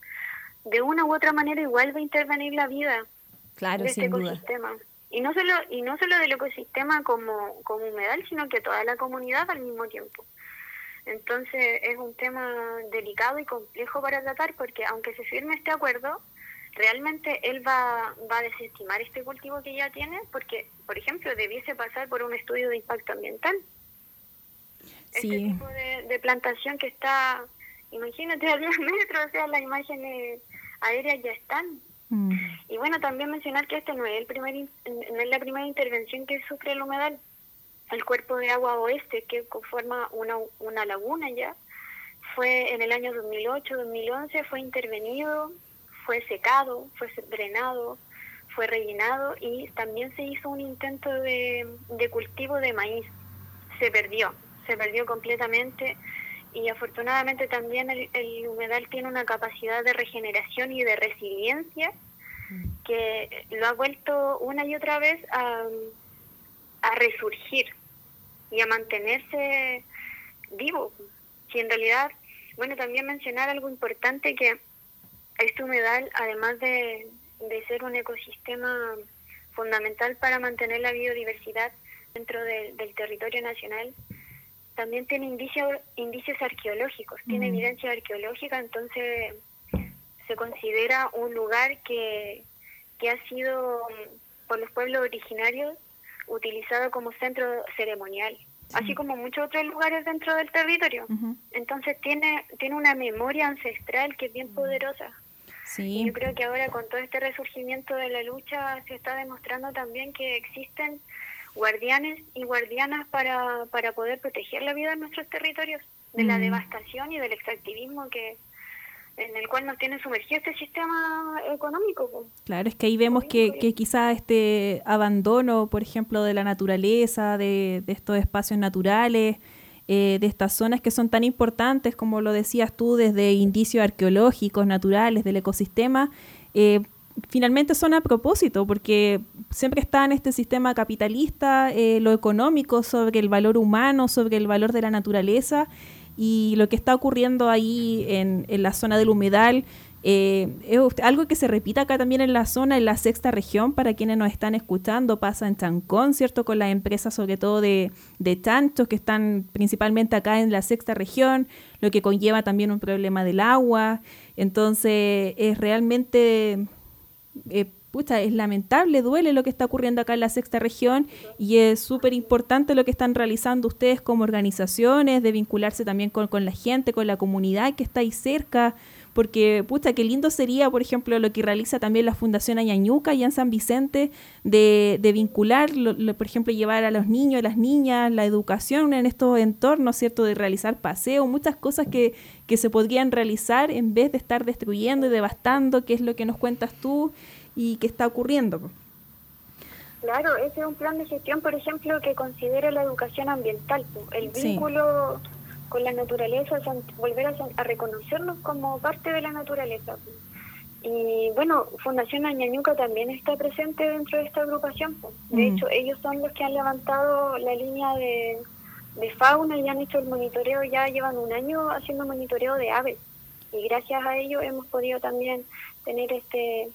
de una u otra manera igual va a intervenir la vida de este ecosistema. Y no solo y no solo del ecosistema como, como humedal, sino que toda la comunidad al mismo tiempo. Entonces, es un tema delicado y complejo para tratar porque aunque se firme este acuerdo, realmente él va, va a desestimar este cultivo que ya tiene porque, por ejemplo, debiese pasar por un estudio de impacto ambiental este tipo de, plantación que está, imagínate, a 10 metros, o sea, las imágenes aéreas ya están. Mm. Y bueno, también mencionar que este no es, el primer, no es la primera intervención que sufre el humedal. El cuerpo de agua oeste, que conforma una, una laguna ya, fue en el año 2008-2011, fue intervenido, fue secado, fue drenado, fue rellenado y también se hizo un intento de, cultivo de maíz. Se perdió se perdió completamente y afortunadamente también el, humedal tiene una capacidad de regeneración y de resiliencia que lo ha vuelto una y otra vez a, a resurgir y a mantenerse vivo. Si en realidad, bueno, también mencionar algo importante que este humedal, además de, de ser un ecosistema fundamental para mantener la biodiversidad dentro del territorio nacional, también tiene indicios, indicios arqueológicos, tiene mm. evidencia arqueológica, entonces se considera un lugar que, que ha sido por los pueblos originarios utilizado como centro ceremonial, así como muchos otros lugares dentro del territorio. Entonces tiene, tiene una memoria ancestral que es bien mm. poderosa. Y yo creo que ahora con todo este resurgimiento de la lucha se está demostrando también que existen guardianes y guardianas para, para poder proteger la vida en nuestros territorios de la Mm. devastación y del extractivismo que en el cual nos tiene sumergido este sistema económico. Claro, es que ahí vemos que, que quizá este abandono, por ejemplo, de la naturaleza, de, de estos espacios naturales, eh, de estas zonas que son tan importantes, como lo decías tú, desde indicios arqueológicos, naturales, del ecosistema, eh, finalmente son a propósito, porque siempre está en este sistema capitalista eh, lo económico sobre el valor humano, sobre el valor de la naturaleza, y lo que está ocurriendo ahí en, en la zona del humedal eh, es algo que se repite acá también en la zona, en la sexta región, para quienes nos están escuchando, pasa en Chancón, ¿cierto? Con las empresas sobre todo de, de chanchos que están principalmente acá en la sexta región, lo que conlleva también un problema del agua. Entonces, es realmente eh, pucha, es lamentable, duele lo que está ocurriendo acá en la sexta región y es súper importante lo que están realizando ustedes como organizaciones, de vincularse también con, con la gente, con la comunidad que está ahí cerca, porque pucha, qué lindo sería, por ejemplo, lo que realiza también la Fundación Añañuca allá en San Vicente, de, de vincular, lo- lo- por ejemplo, llevar a los niños, a las niñas, la educación en estos entornos, ¿cierto? De realizar paseos, muchas cosas que, que se podrían realizar en vez de estar destruyendo y devastando, que es lo que nos cuentas tú y que está ocurriendo. Claro, ese es un plan de gestión, por ejemplo, que considera la educación ambiental, el Sí. Con la naturaleza, volver a, a reconocernos como parte de la naturaleza. Y bueno, Fundación Añañuca también está presente dentro de esta agrupación. po. De Mm. hecho, ellos son los que han levantado la línea de, de fauna y han hecho el monitoreo, ya llevan un año haciendo monitoreo de aves. Y gracias a ello hemos podido también tener este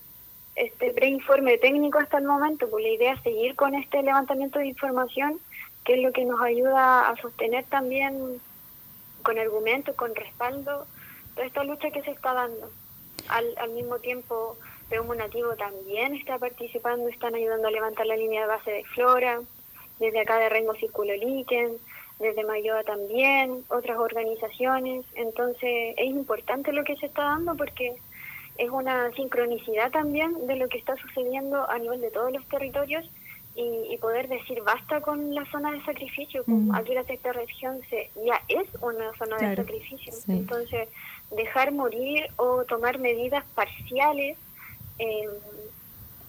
este preinforme técnico hasta el momento, pues la idea es seguir con este levantamiento de información, que es lo que nos ayuda a sostener también con argumentos, con respaldo, toda esta lucha que se está dando. Al, al mismo tiempo, Peumo Nativo también está participando, están ayudando a levantar la línea de base de flora, desde acá de Rengo Círculo Líquen, desde Mayoa también, otras organizaciones. Entonces, es importante lo que se está dando porque es una sincronicidad también de lo que está sucediendo a nivel de todos los territorios y, y poder decir basta con la zona de sacrificio. Mm. Aquí la sexta región se, ya es una zona de sacrificio. Sí. Entonces, dejar morir o tomar medidas parciales eh,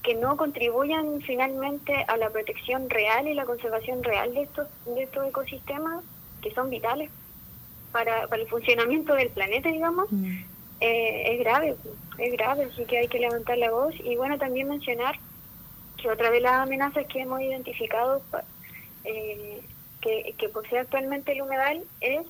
que no contribuyan finalmente a la protección real y la conservación real de estos, de estos ecosistemas que son vitales para, para el funcionamiento del planeta, digamos, eh, es grave, es grave, así que hay que levantar la voz y bueno, también mencionar que otra de las amenazas que hemos identificado eh, que, que posee actualmente el humedal es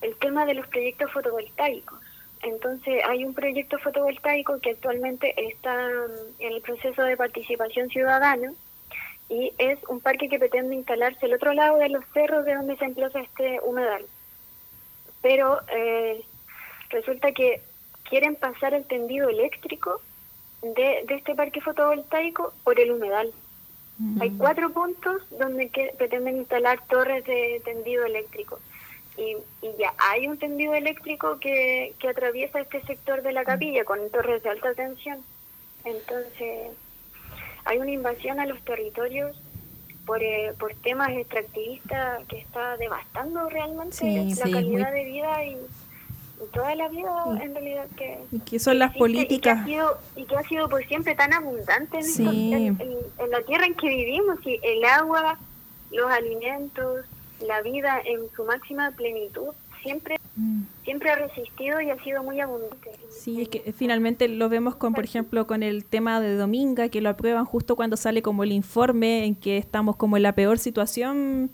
el tema de los proyectos fotovoltaicos. Entonces, hay un proyecto fotovoltaico que actualmente está mm, en el proceso de participación ciudadana y es un parque que pretende instalarse al otro lado de los cerros de donde se emplaza este humedal. Pero eh, resulta que quieren pasar el tendido eléctrico de, de este parque fotovoltaico por el humedal. Hay cuatro puntos donde que pretenden instalar torres de tendido eléctrico. Y, y ya hay un tendido eléctrico que, que atraviesa este sector de la capilla con torres de alta tensión. Entonces, hay una invasión a los territorios por, eh, por temas extractivistas que está devastando realmente Sí, la sí, calidad muy- de vida y toda la vida en realidad que, Y que son las existe y que políticas. ha sido- y que ha sido por siempre tan abundante en, Sí. estos- en- la tierra en que vivimos y el agua los alimentos la vida en su máxima plenitud siempre siempre ha resistido y ha sido muy abundante Sí, es que finalmente lo vemos con, por ejemplo, con el tema de Dominga, que lo aprueban justo cuando sale como el informe en que estamos como en la peor situación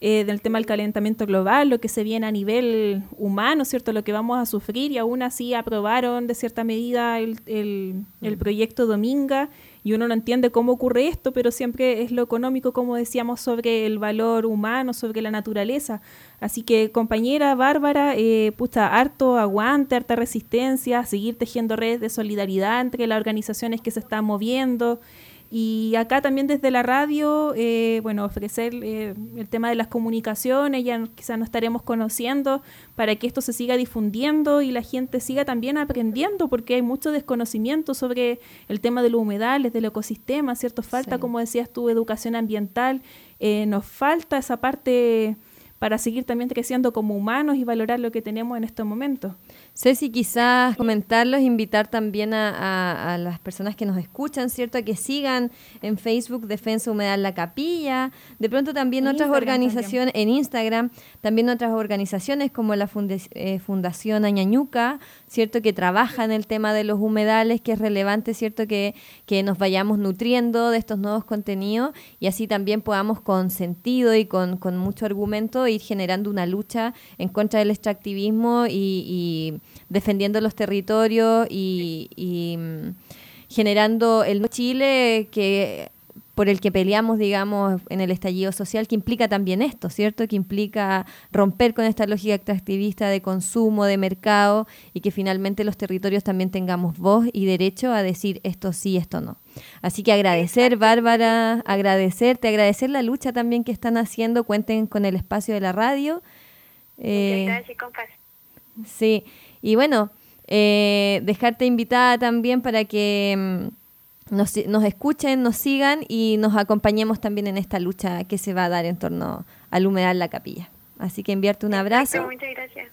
eh, del tema del calentamiento global, lo que se viene a nivel humano, ¿cierto? Lo que vamos a sufrir y aún así aprobaron de cierta medida el, el, el proyecto Dominga y uno no entiende cómo ocurre esto, pero siempre es lo económico, como decíamos, sobre el valor humano, sobre la naturaleza. Así que, compañera Bárbara, eh, pucha, harto aguante, harta resistencia, seguir tejiendo redes de solidaridad entre las organizaciones que se están moviendo. Y acá también desde la radio, eh, bueno, ofrecer eh, el tema de las comunicaciones, ya quizás nos estaremos conociendo para que esto se siga difundiendo y la gente siga también aprendiendo, porque hay mucho desconocimiento sobre el tema de los humedales, del ecosistema, ¿cierto? Falta, como decías tú, educación ambiental, eh, nos falta esa parte para seguir también creciendo como humanos y valorar lo que tenemos en estos momentos. Ceci, quizás comentarlos, invitar también a, las personas que nos escuchan, ¿cierto? A que sigan en Facebook Defensa Humedal La Capilla, de pronto también otras organizaciones, en Instagram, también otras organizaciones como la eh, Fundación Añañuca, ¿cierto? Que trabaja en el tema de los humedales, que es relevante, ¿cierto? Que, que nos vayamos nutriendo de estos nuevos contenidos y así también podamos con sentido y con, con mucho argumento ir generando una lucha en contra del extractivismo y defendiendo los territorios y, mm, generando el Chile que por el que peleamos, digamos, en el estallido social, que implica también esto, ¿cierto? Que implica romper con esta lógica extractivista de consumo, de mercado, y que finalmente los territorios también tengamos voz y derecho a decir esto sí, esto no. Así que agradecer, Bárbara, agradecerte, agradecer la lucha también que están haciendo, cuenten con el espacio de la radio. Eh. Sí, y bueno, eh, dejarte invitada también para que mm, nos, nos, escuchen, nos sigan y nos acompañemos también en esta lucha que se va a dar en torno al humedal La Capilla. Así que enviarte un abrazo. Muchas gracias.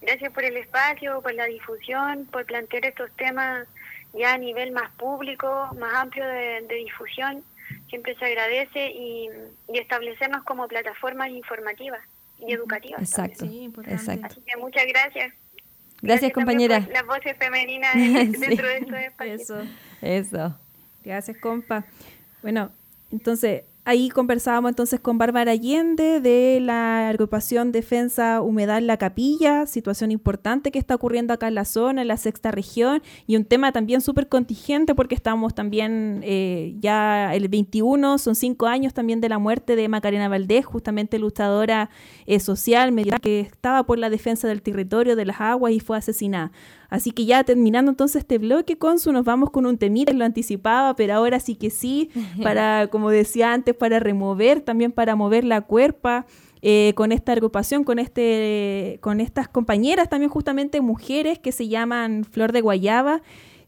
Gracias por el espacio, por la difusión, por plantear estos temas ya a nivel más público, más amplio de, difusión. Siempre se agradece y, establecernos como plataformas informativas y educativas. Exacto. exacto. Así que muchas gracias. Gracias, compañera. Las voces femeninas dentro de estos espacios. Eso. Eso. Gracias, compa. Bueno, entonces, Ahí conversábamos entonces con Bárbara Allende de la agrupación Defensa Humedal La Capilla, situación importante que está ocurriendo acá en la zona, en la sexta región, y un tema también súper contingente porque estamos también eh, ya el 21, son cinco años también de la muerte de Macarena Valdés, justamente luchadora eh, social, que estaba por la defensa del territorio, de las aguas y fue asesinada. Así que ya terminando entonces este bloque, Consu, nos vamos con un temita, lo anticipaba, pero ahora sí que sí, para, como decía antes, para remover, también para mover la cuerpa. Eh, con esta agrupación, con, este, con estas compañeras, también justamente mujeres que se llaman Flor de Guayaba,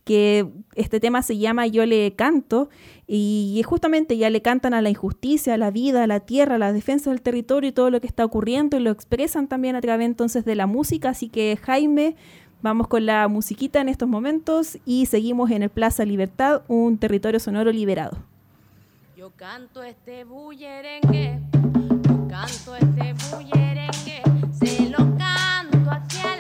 que este tema se llama Yo le canto, y justamente ya le cantan a la injusticia, a la vida, a la tierra, a la defensa del territorio y todo lo que está ocurriendo, y lo expresan también a través entonces de la música, así que Jaime, Vamos con la musiquita en estos momentos y seguimos en el Plaza Libertad, un territorio sonoro liberado. Yo canto este bullerengue, yo canto este bullerengue, se lo canto hacia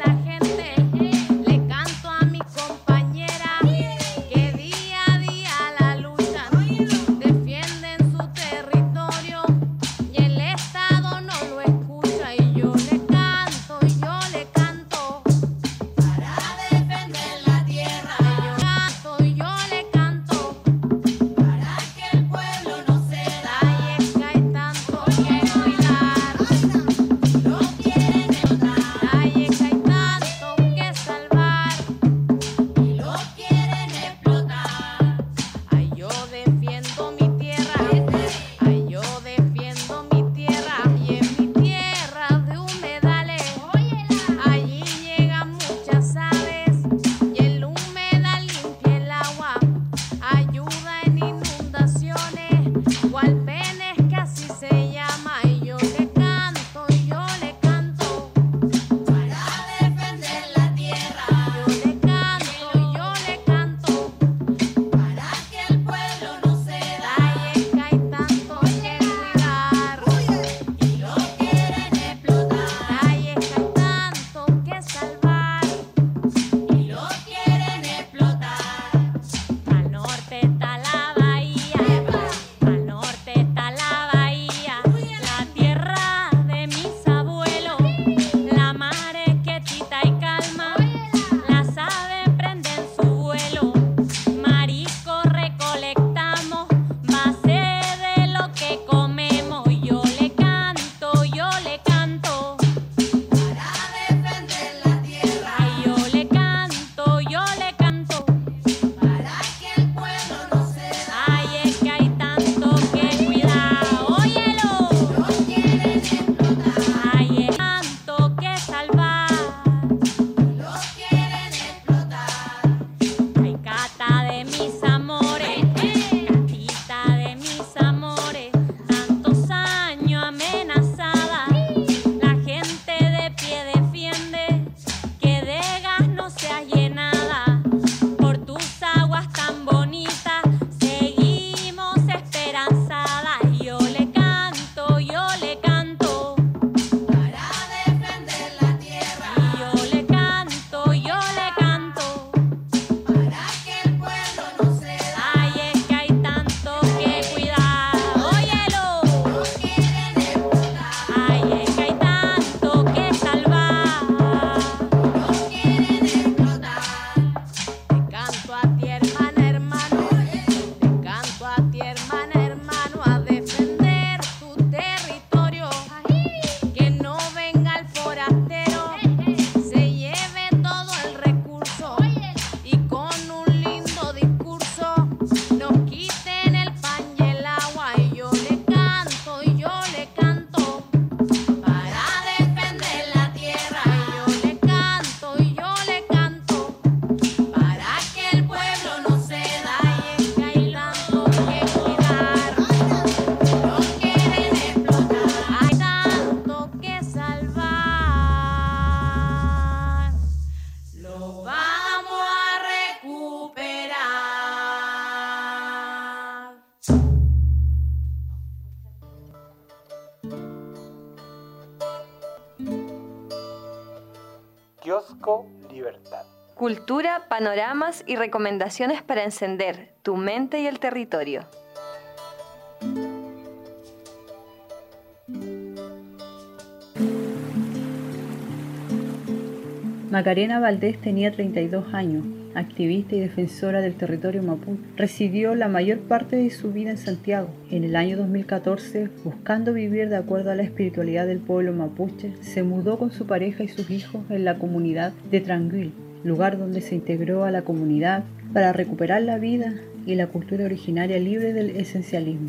Panoramas y recomendaciones para encender tu mente y el territorio. Macarena Valdés tenía 32 años, activista y defensora del territorio mapuche. Residió la mayor parte de su vida en Santiago. En el año 2014, buscando vivir de acuerdo a la espiritualidad del pueblo mapuche, se mudó con su pareja y sus hijos en la comunidad de Tranguil, lugar donde se integró a la comunidad para recuperar la vida y la cultura originaria libre del esencialismo.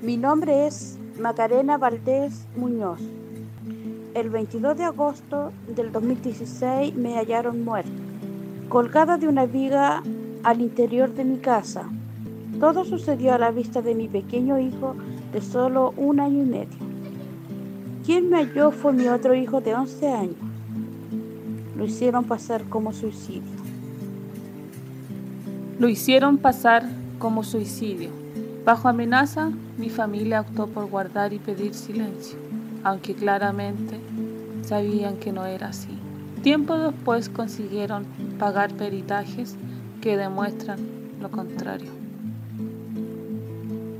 Mi nombre es Macarena Valdés Muñoz. El 22 de agosto del 2016 me hallaron muerta, colgada de una viga al interior de mi casa. Todo sucedió a la vista de mi pequeño hijo de solo un año y medio. Quien me halló fue mi otro hijo de 11 años. Lo hicieron pasar como suicidio. Lo hicieron pasar como suicidio. Bajo amenaza, mi familia optó por guardar y pedir silencio, aunque claramente sabían que no era así. Tiempo después consiguieron pagar peritajes que demuestran lo contrario.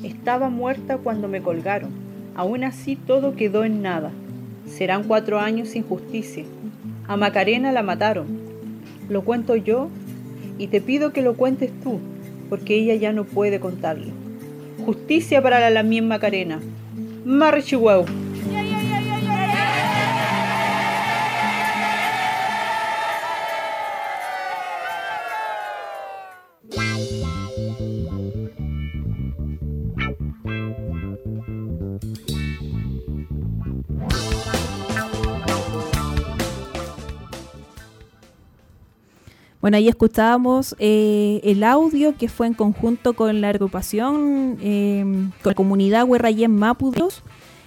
Estaba muerta cuando me colgaron. Aún así todo quedó en nada. Serán cuatro años sin justicia. A Macarena la mataron. Lo cuento yo y te pido que lo cuentes tú, porque ella ya no puede contarlo. Justicia para la Lamien Macarena. Marchihueu. Bueno, ahí escuchábamos eh, el audio que fue en conjunto con la agrupación, eh, con la comunidad Huerrayén Mapudos,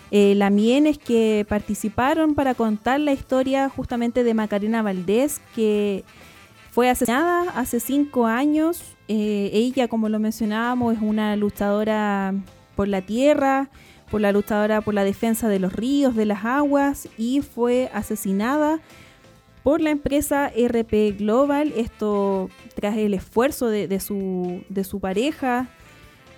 eh, lamienes que participaron para contar la historia justamente de Macarena Valdés, que fue asesinada hace cinco años. Eh, ella, como lo mencionábamos, es una luchadora por la tierra, por la luchadora por la defensa de los ríos, de las aguas, y fue asesinada por la empresa RP Global, esto tras el esfuerzo de, su, de su pareja.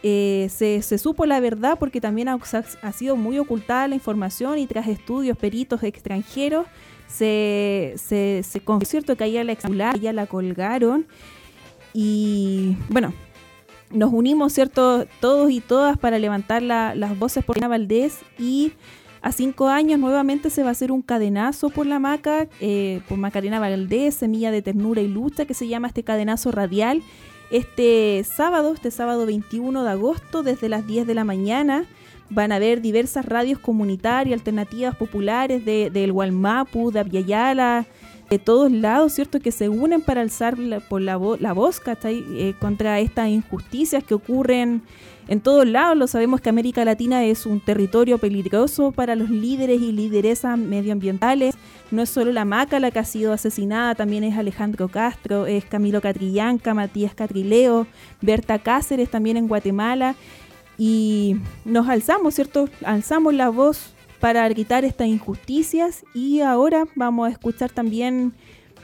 Eh, se, se supo la verdad porque también ha, sido muy ocultada la información y tras estudios peritos extranjeros se, se, se cierto que ella la exularon, ya la colgaron y bueno, nos unimos cierto todos y todas para levantar la, las voces por Ana Valdés y a cinco años nuevamente se va a hacer un cadenazo por la maca, eh, por Macarena Valdés, Semilla de Ternura y Lucha, que se llama este cadenazo radial. Este sábado, este sábado 21 de agosto, desde las 10 de la mañana, van a haber diversas radios comunitarias, alternativas populares de, del Gualmapu, de Aviala, de todos lados, ¿cierto? Que se unen para alzar la, por la, vo la voz. Eh, contra estas injusticias que ocurren en todos lados. Lo sabemos que América Latina es un territorio peligroso para los líderes y lideresas medioambientales. No es solo la Maca la que ha sido asesinada, también es Alejandro Castro, es Camilo Catrillanca, Matías Catrileo, Berta Cáceres también en Guatemala. Y nos alzamos, ¿cierto? Alzamos la voz para gritar estas injusticias y ahora vamos a escuchar también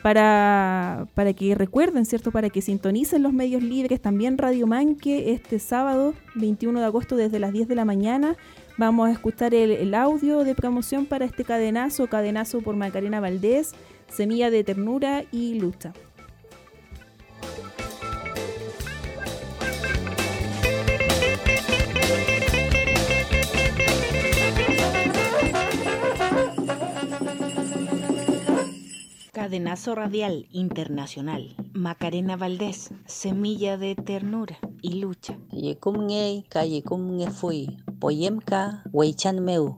para, para que recuerden, ¿cierto? Para que sintonicen los medios libres, también Radio Manque este sábado 21 de agosto desde las 10 de la mañana. Vamos a escuchar el, el audio de promoción para este cadenazo, cadenazo por Macarena Valdés, Semilla de Ternura y Lucha. Cadenazo Radial Internacional. Macarena Valdés, Semilla de Ternura y Lucha.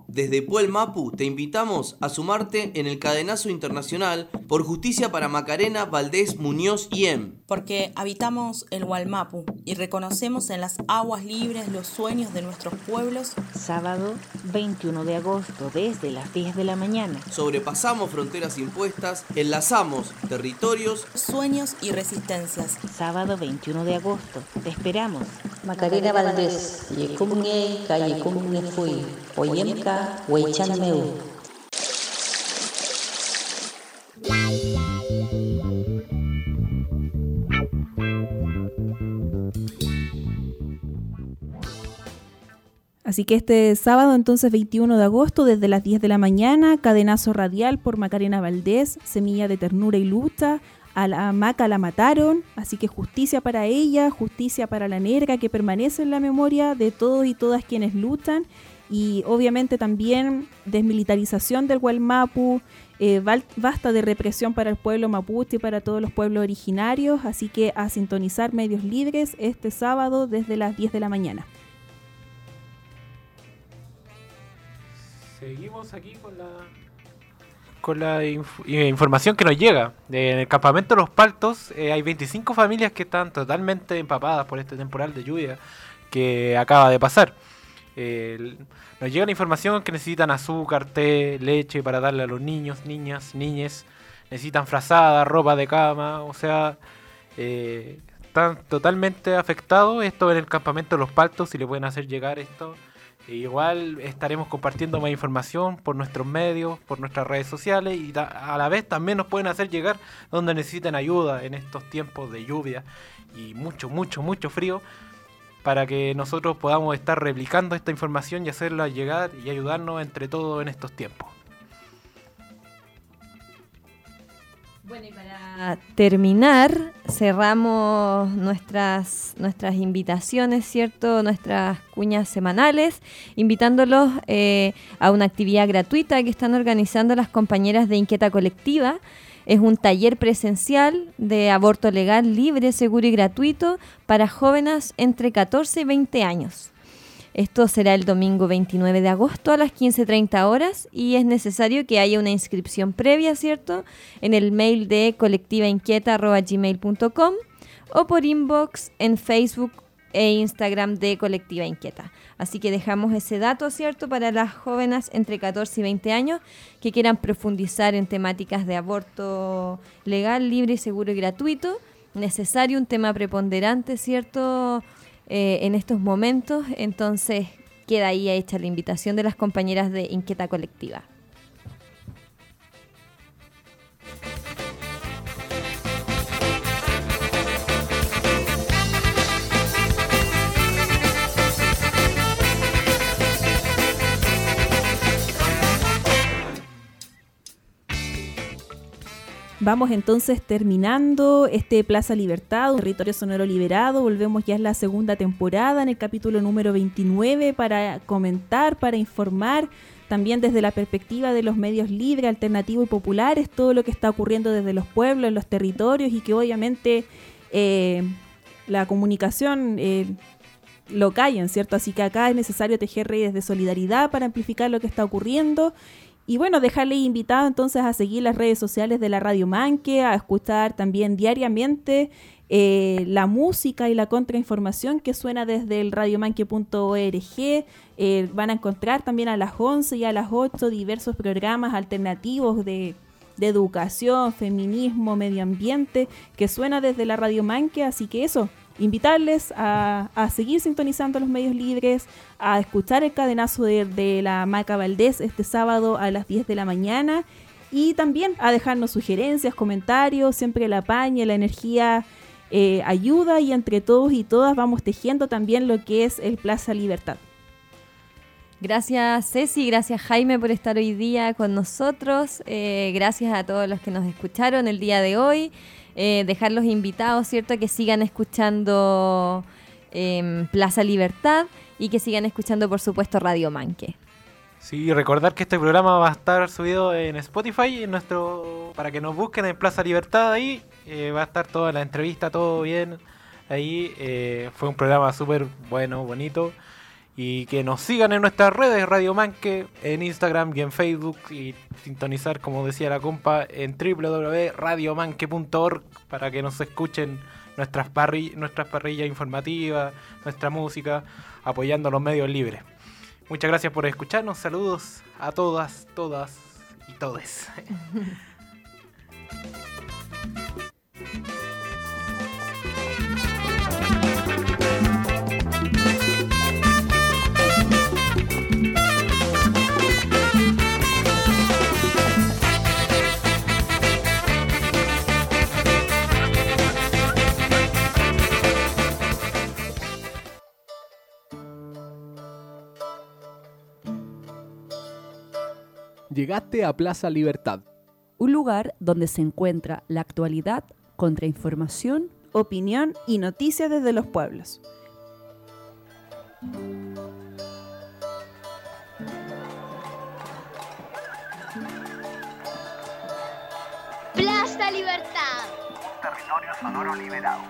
Desde Puel Mapu te invitamos a sumarte en el Cadenazo Internacional por Justicia para Macarena Valdés Muñoz y Em. Porque habitamos el Gualmapu y reconocemos en las aguas libres los sueños de nuestros pueblos. Sábado 21 de agosto desde las 10 de la mañana. Sobrepasamos fronteras impuestas, enlazamos territorios, sueños y resistencias. Sábado 21 de agosto. Te esperamos. Macarena Valdés, Yecumnye, Nefui, Oyemka Weichan Meu. Así que este sábado, entonces 21 de agosto, desde las 10 de la mañana, cadenazo radial por Macarena Valdés, Semilla de Ternura y Lucha, a la Maca la mataron, así que justicia para ella, justicia para la negra que permanece en la memoria de todos y todas quienes luchan y obviamente también desmilitarización del Gualmapu, eh, basta de represión para el pueblo mapuche y para todos los pueblos originarios, así que a sintonizar medios libres este sábado desde las 10 de la mañana. Seguimos aquí con la con la información que nos llega. En el campamento Los Paltos eh, hay 25 familias que están totalmente empapadas por este temporal de lluvia que acaba de pasar. nos llega la información que necesitan azúcar, té, leche para darle a los niños, niñas, niñes. Necesitan frazada, ropa de cama, o sea, eh, están totalmente afectados. Esto en el campamento Los Paltos, si le pueden hacer llegar esto Igual estaremos compartiendo más información por nuestros medios, por nuestras redes sociales y a la vez también nos pueden hacer llegar donde necesiten ayuda en estos tiempos de lluvia y mucho, mucho, mucho frío para que nosotros podamos estar replicando esta información y hacerla llegar y ayudarnos entre todos en estos tiempos. Bueno, y para terminar, cerramos nuestras, nuestras invitaciones, ¿cierto? Nuestras cuñas semanales, invitándolos eh, a una actividad gratuita que están organizando las compañeras de Inquieta Colectiva. Es un taller presencial de aborto legal, libre, seguro y gratuito para jóvenes entre 14 y 20 años. Esto será el domingo 29 de agosto a las 15.30 horas y es necesario que haya una inscripción previa, ¿cierto? En el mail de colectivainquieta.gmail.com o por inbox en Facebook e Instagram de Colectiva Inquieta. Así que dejamos ese dato, ¿cierto?, para las jóvenes entre 14 y 20 años que quieran profundizar en temáticas de aborto legal, libre, seguro y gratuito. Necesario, un tema preponderante, ¿cierto?, eh, en estos momentos. Entonces queda ahí hecha la invitación de las compañeras de Inquieta Colectiva. Vamos entonces terminando este Plaza Libertad, un territorio sonoro liberado. Volvemos ya en la segunda temporada, en el capítulo número 29, para comentar, para informar, también desde la perspectiva de los medios libres, alternativos y populares, todo lo que está ocurriendo desde los pueblos, los territorios y que obviamente eh, la comunicación... Eh, lo callen, ¿cierto? Así que acá es necesario tejer redes de solidaridad para amplificar lo que está ocurriendo y bueno, dejarle invitado entonces a seguir las redes sociales de la Radio Manque, a escuchar también diariamente eh, la música y la contrainformación que suena desde el radiomanque.org. Eh, van a encontrar también a las 11 y a las 8 diversos programas alternativos de, de educación, feminismo, medio ambiente, que suena desde la Radio Manque. Así que eso, invitarles a, seguir sintonizando los medios libres, a escuchar el cadenazo de, la Maca Valdés este sábado a las 10 de la mañana y también a dejarnos sugerencias, comentarios, siempre la paña, la energía eh, ayuda y entre todos y todas vamos tejiendo también lo que es el Plaza Libertad. Gracias Ceci, gracias Jaime por estar hoy día con nosotros, eh, gracias a todos los que nos escucharon el día de hoy. Eh, dejar los invitados, ¿cierto? Que sigan escuchando em, Plaza Libertad y que sigan escuchando, por supuesto, Radio Manque. Sí, recordar que este programa va a estar subido en Spotify, en nuestro para que nos busquen en Plaza Libertad ahí. Eh, va a estar toda la entrevista, todo bien. Ahí eh, fue un programa súper bueno, bonito y que nos sigan en nuestras redes Radio Manque, en Instagram y en Facebook y sintonizar, como decía la compa, en www.radiomanque.org para que nos escuchen nuestras, nuestras parrillas informativas, nuestra música, apoyando los medios libres. Muchas gracias por escucharnos, saludos a todas, todas y todes. Llegaste a Plaza Libertad. Un lugar donde se encuentra la actualidad, contrainformación, opinión y noticias desde los pueblos. Plaza Libertad. Un territorio sonoro liberado.